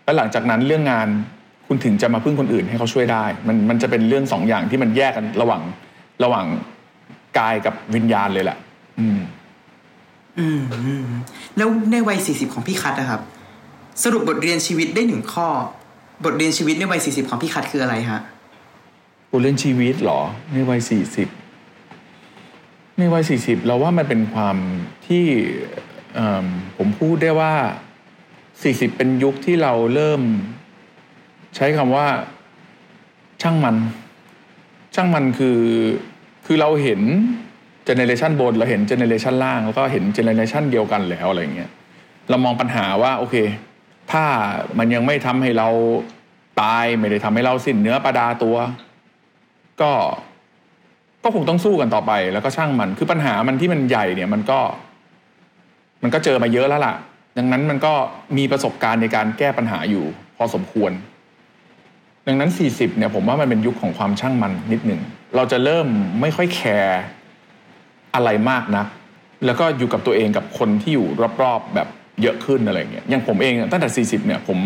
แล้วหลังจากนั้นเรื่องงาน คุณถึงจะมาพึ่งคนอื่นให้เขาช่วยได้ มันมันจะเป็นเรื่องสองอย่างที่มันแยกกันระหว่างระหว่างกายกับวิญญาณเลยแหละ อืม อืมอืมแล้วในวัย40ของพี่คัทนะครับ สรุปบทเรียนชีวิตได้หนึ่งข้อ บทเรียนชีวิตในวัย40ของพี่คัทคืออะไรฮะบทเรียนชีวิตเหรอ ในวัยสี่สิบในวัยสี่สิบเราว่ามันเป็นความที่เอิ่มผมพูดได้ว่าสี่สิบเป็นยุคที่เราเริ่ม ใช้คำว่า ช่างมัน ช่างมันคือคือเราเห็น generation บนเราเห็น generation ล่างแล้วก็เห็น generation เดียวกันแล้วอะไรเงี้ยเรามองปัญหาว่าโอเค ถ้ามันยังไม่ทำให้เราตายไม่ได้ทำให้เราสิ้นเนื้อประดาตัว ก็ก็คงต้องสู้กันต่อไปแล้วก็ช่างมันคือปัญหามันที่มันใหญ่เนี่ยมันก็ มันก็เจอมาเยอะแล้วล่ะ ดังนั้นมันก็มีประสบการณ์ในการแก้ปัญหาอยู่ พอสมควร ดังนั้น 40เนี่ยผมว่ามันเป็นยุคของความช่างมันนิดหนึ่ง เราจะเริ่มไม่ค่อยแคร์อะไรมากนัก แล้วก็อยู่กับตัวเองกับคนที่อยู่รอบๆแบบเยอะขึ้นอะไรเงี้ยอย่างผมเองตั้งแต่ 40เนี่ยผม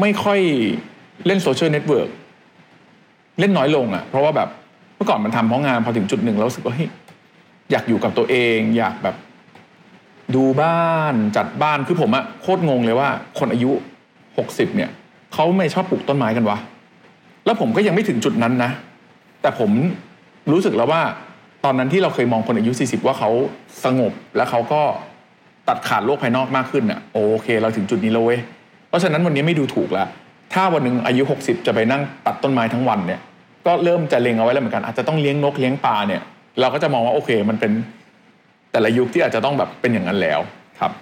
ไม่ค่อยเล่น social network เล่นน้อยลงอะ่ะ เพราะว่าแบบเมื่อก่อนมันทำเพราะงานพอถึงจุดหนึ่งเรารู้สึกว่าเฮ้ยอยากอยู่กับตัวเอง อยากแบบดูบ้านจัดบ้านคือผมอะโคตรงงเลยว่าคนอายุหกสิบเนี่ย เขาไม่ชอบปลูกต้นไม้กันวะ แล้วผมก็ยังไม่ถึงจุดนั้นนะ แต่ผมรู้สึกแล้วว่า ตอนนั้นที่เราเคยมองคนอายุ 40 ว่าเขาสงบแล้วเขาก็ตัดขาดโลกภายนอกมากขึ้นอะโอเค เราถึงจุดนี้แล้วเว้ยเพราะฉะนั้นวันนี้ไม่ดูถูกล้วถ้าวันหนึ่งอายุ 60 จะไปนั่งตัดต้นไม้ทั้งวันเนี่ย ก็เริ่มจะเล็งเอาไว้แล้วเหมือนกัน อาจจะต้องเลี้ยงนกเลี้ยงปลาเนี่ย เราก็จะมองว่าโอเค มันเป็นแต่ละยุคที่อาจจะต้องแบบเป็นอย่างนั้นแล้วครับ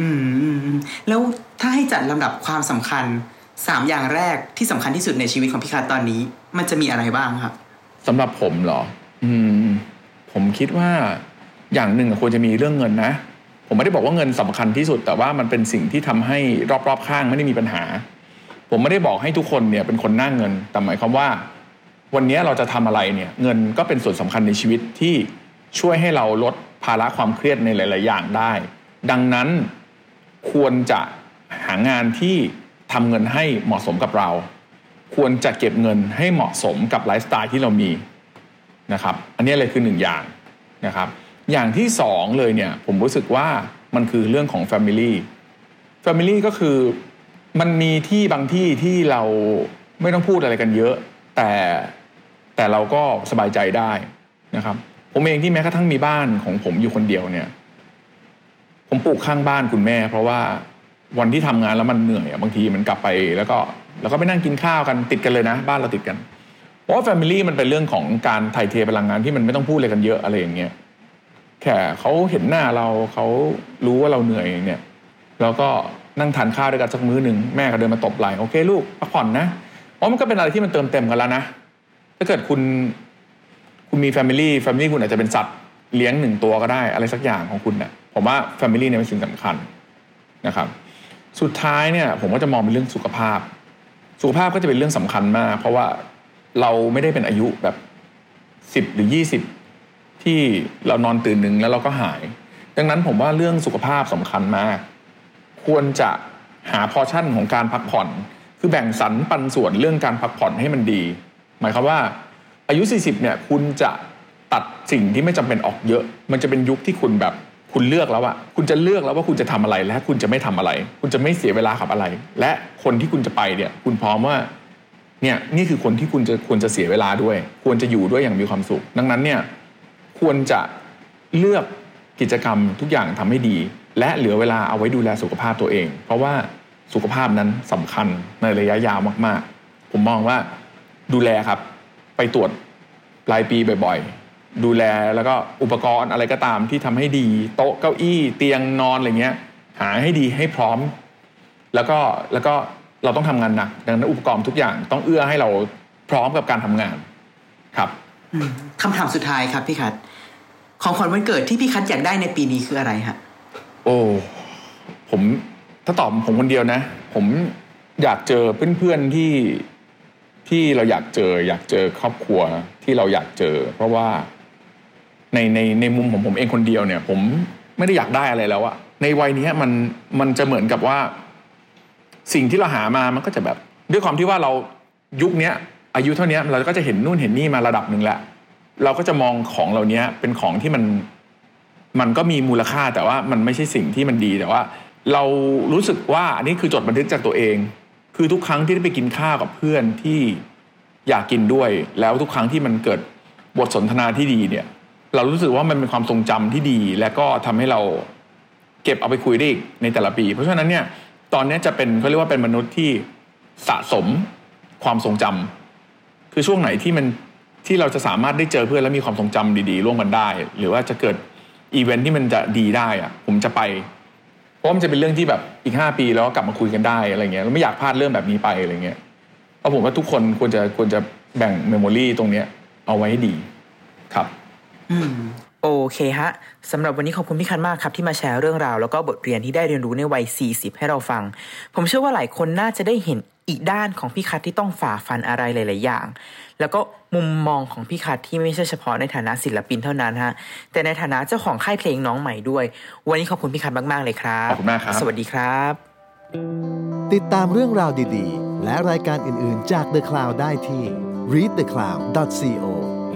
อืมอืมอืมแล้วถ้าให้จัดลำดับความสำคัญ สามอย่างแรกที่สำคัญที่สุดในชีวิตของพี่คัทตอนนี้ มันจะมีอะไรบ้างครับสำหรับผมเหรอ อืม ผมคิดว่าอย่างหนึ่งควรจะมีเรื่องเงินนะ ผมไม่ได้บอกว่าเงินสำคัญที่สุด แต่ว่ามันเป็นสิ่งที่ทำให้รอบๆข้างไม่ได้มีปัญหา ผมไม่ได้บอกให้ทุกคนเนี่ยเป็นคนหน้าเงิน แต่หมายความว่า วันนี้เราจะทำอะไรเนี่ย เงินก็เป็นส่วนสำคัญในชีวิตที่ช่วยให้เราลดภาระความเครียดในหลาย ๆ อย่างได้ ดังนั้นควรจะหางานที่ ทำเงินให้เหมาะสมกับเรา ควรจะเก็บเงินให้เหมาะสมกับไลฟ์สไตล์ที่เรามีนะครับ อันนี้เลยคือหนึ่งอย่างนะครับ อย่างที่สองเลยเนี่ยผมรู้สึกว่ามันคือเรื่องของ Family Family ก็คือมันมีที่บางที่ที่เราไม่ต้องพูดอะไรกันเยอะ แต่แต่เราก็สบายใจได้นะครับ ผมเองที่แม้กระทั่งมีบ้านของผมอยู่คนเดียวเนี่ย ผมปลูกข้างบ้านคุณแม่ เพราะว่า วันที่ทำงานแล้วมันเหนื่อยอะบางทีมันกลับไปแล้วก็แล้วก็ไปนั่งกินข้าวกันติดกันเลยนะ บ้านเราติดกันเพราะว่า Family มันเป็นเรื่องของการถ่ายเทพลังงานที่มันไม่ต้องพูดอะไรกันเยอะอะไรอย่างเงี้ยแค่เขาเห็นหน้าเราเขารู้ว่าเราเหนื่อยเนี่ยแล้วก็นั่งทานข้าวด้วยกันสักมื้อหนึ่งแม่ก็เดินมาตบไหล่โอเคลูกพักผ่อนนะเพราะมันก็เป็นอะไรที่มันเติมเต็มกันแล้วนะถ้าเกิดคุณคุณมี Family Family คุณอาจจะเป็นสัตว์เลี้ยงหนึ่งตัวก็ได้อะไรสักอย่างของคุณเนี่ยผมว่า Family เนี่ยเป็นสิ่งสำคัญนะครับ สุดท้ายเนี่ยผมก็จะมองเป็นเรื่องสุขภาพ สุขภาพก็จะเป็นเรื่องสำคัญมาก เพราะว่าเราไม่ได้เป็นอายุแบบสิบหรือยี่สิบที่เรานอนตื่นหนึ่งแล้วเราก็หาย ดังนั้นผมว่าเรื่องสุขภาพสำคัญมาก ควรจะหาพอชั่นของการพักผ่อน คือแบ่งสรรปันส่วนเรื่องการพักผ่อนให้มันดี หมายความว่าอายุ 40เนี่ยคุณจะตัดสิ่งที่ไม่จำเป็นออกเยอะ มันจะเป็นยุคที่คุณแบบ คุณเลือกแล้วอะคุณจะเลือกแล้วว่าคุณจะทำอะไรและคุณจะไม่ทำอะไร คุณจะไม่เสียเวลากับอะไร และคนที่คุณจะไปเนี่ย คุณพร้อมว่าเนี่ยนี่คือคนที่คุณจะควรจะเสียเวลาด้วย ควรจะอยู่ด้วยอย่างมีความสุข ดังนั้นเนี่ยควรจะเลือกกิจกรรมทุกอย่างทำให้ดี และเหลือเวลาเอาไว้ดูแลสุขภาพตัวเอง เพราะว่าสุขภาพนั้นสำคัญในระยะยาวมาก ๆ ผมมองว่าดูแลครับ ไปตรวจรายปีบ่อย ดูแลแล้วก็อุปกรณ์อะไรก็ตามที่ทำให้ดี โต๊ะเก้าอี้เตียงนอนอะไรเงี้ย หาให้ดีให้พร้อม แล้วก็แล้วก็เราต้องทำงานหนักดังนั้นอุปกรณ์ทุกอย่างต้องเอื้อให้เราพร้อมกับการทำงานครับคำถามสุดท้ายครับพี่คัทของขวัญวันเกิดที่พี่คัทอยากได้ในปีนี้คืออะไรฮะโอ้ผมถ้าตอบผมคนเดียวนะ ผมอยากเจอเพื่อนๆที่ที่เราอยากเจอ อยากเจอครอบครัวที่เราอยากเจอ เพราะว่า ในในในมุมของผมเองคนเดียวเนี่ย ผมไม่ได้อยากได้อะไรแล้วอะในวัยนี้มันมันจะเหมือนกับว่า สิ่งที่เราหามามันก็จะแบบ ด้วยความที่ว่าเรายุคเนี้ยอายุเท่านี้เราก็จะเห็นนู่นเห็นนี่มาระดับหนึ่งแล้วเราก็จะมองของเหล่านี้เป็นของที่มันมันก็มีมูลค่าแต่ว่ามันไม่ใช่สิ่งที่มันดีแต่ว่า เรารู้สึกว่าอันนี้คือจดบันทึกจากตัวเอง คือทุกครั้งที่ได้ไปกินข้าวกับเพื่อนที่อยากกินด้วย แล้วทุกครั้งที่มันเกิดบทสนทนาที่ดีเนี่ย เรารู้สึกว่ามันเป็นความทรงจำที่ดี และก็ทำให้เราเก็บเอาไปคุยได้อีกในแต่ละปี เพราะฉะนั้นเนี่ยตอนนี้จะเป็นเขาเรียกว่าเป็นมนุษย์ที่สะสมความทรงจำคือช่วงไหนที่มันที่เราจะสามารถได้เจอเพื่อนแล้วมีความทรงจำดีๆร่วมกันได้ หรือว่าจะเกิดอีเวนท์ที่มันจะดีได้อะผมจะไป เพราะมันจะเป็นเรื่องที่แบบอีกห้าปีแล้วก็กลับมาคุยกันได้อะไรเงี้ยเราไม่อยากพลาดเรื่องแบบนี้ไปอะไรเงี้ยเพราะผมว่าทุกคนควรจะควรจะแบ่ง memory ตรงเนี้ยเอาไว้ให้ดีครับ โอเคฮะสำหรับวันนี้ขอบคุณพี่คันมากครับ ที่มาแชร์เรื่องราว แล้วก็บทเรียนที่ได้เรียนรู้ในวัย 40 ให้เราฟัง ผมเชื่อว่าหลายคนน่าจะได้เห็นอีกด้านของพี่คัทที่ต้องฝ่าฟันอะไรหลาย ๆ อย่าง แล้วก็มุมมองของพี่คัทที่ไม่ใช่เฉพาะในฐานะศิลปินเท่านั้นฮะ แต่ในฐานะเจ้าของค่ายเพลงน้องใหม่ด้วย วันนี้ขอบคุณพี่คัทมาก ๆ เลยครับขอบคุณมากครับ สวัสดีครับ ติดตามเรื่องราวดี ๆ และรายการอื่น ๆ จาก The Cloud ได้ที่ readthecloud.co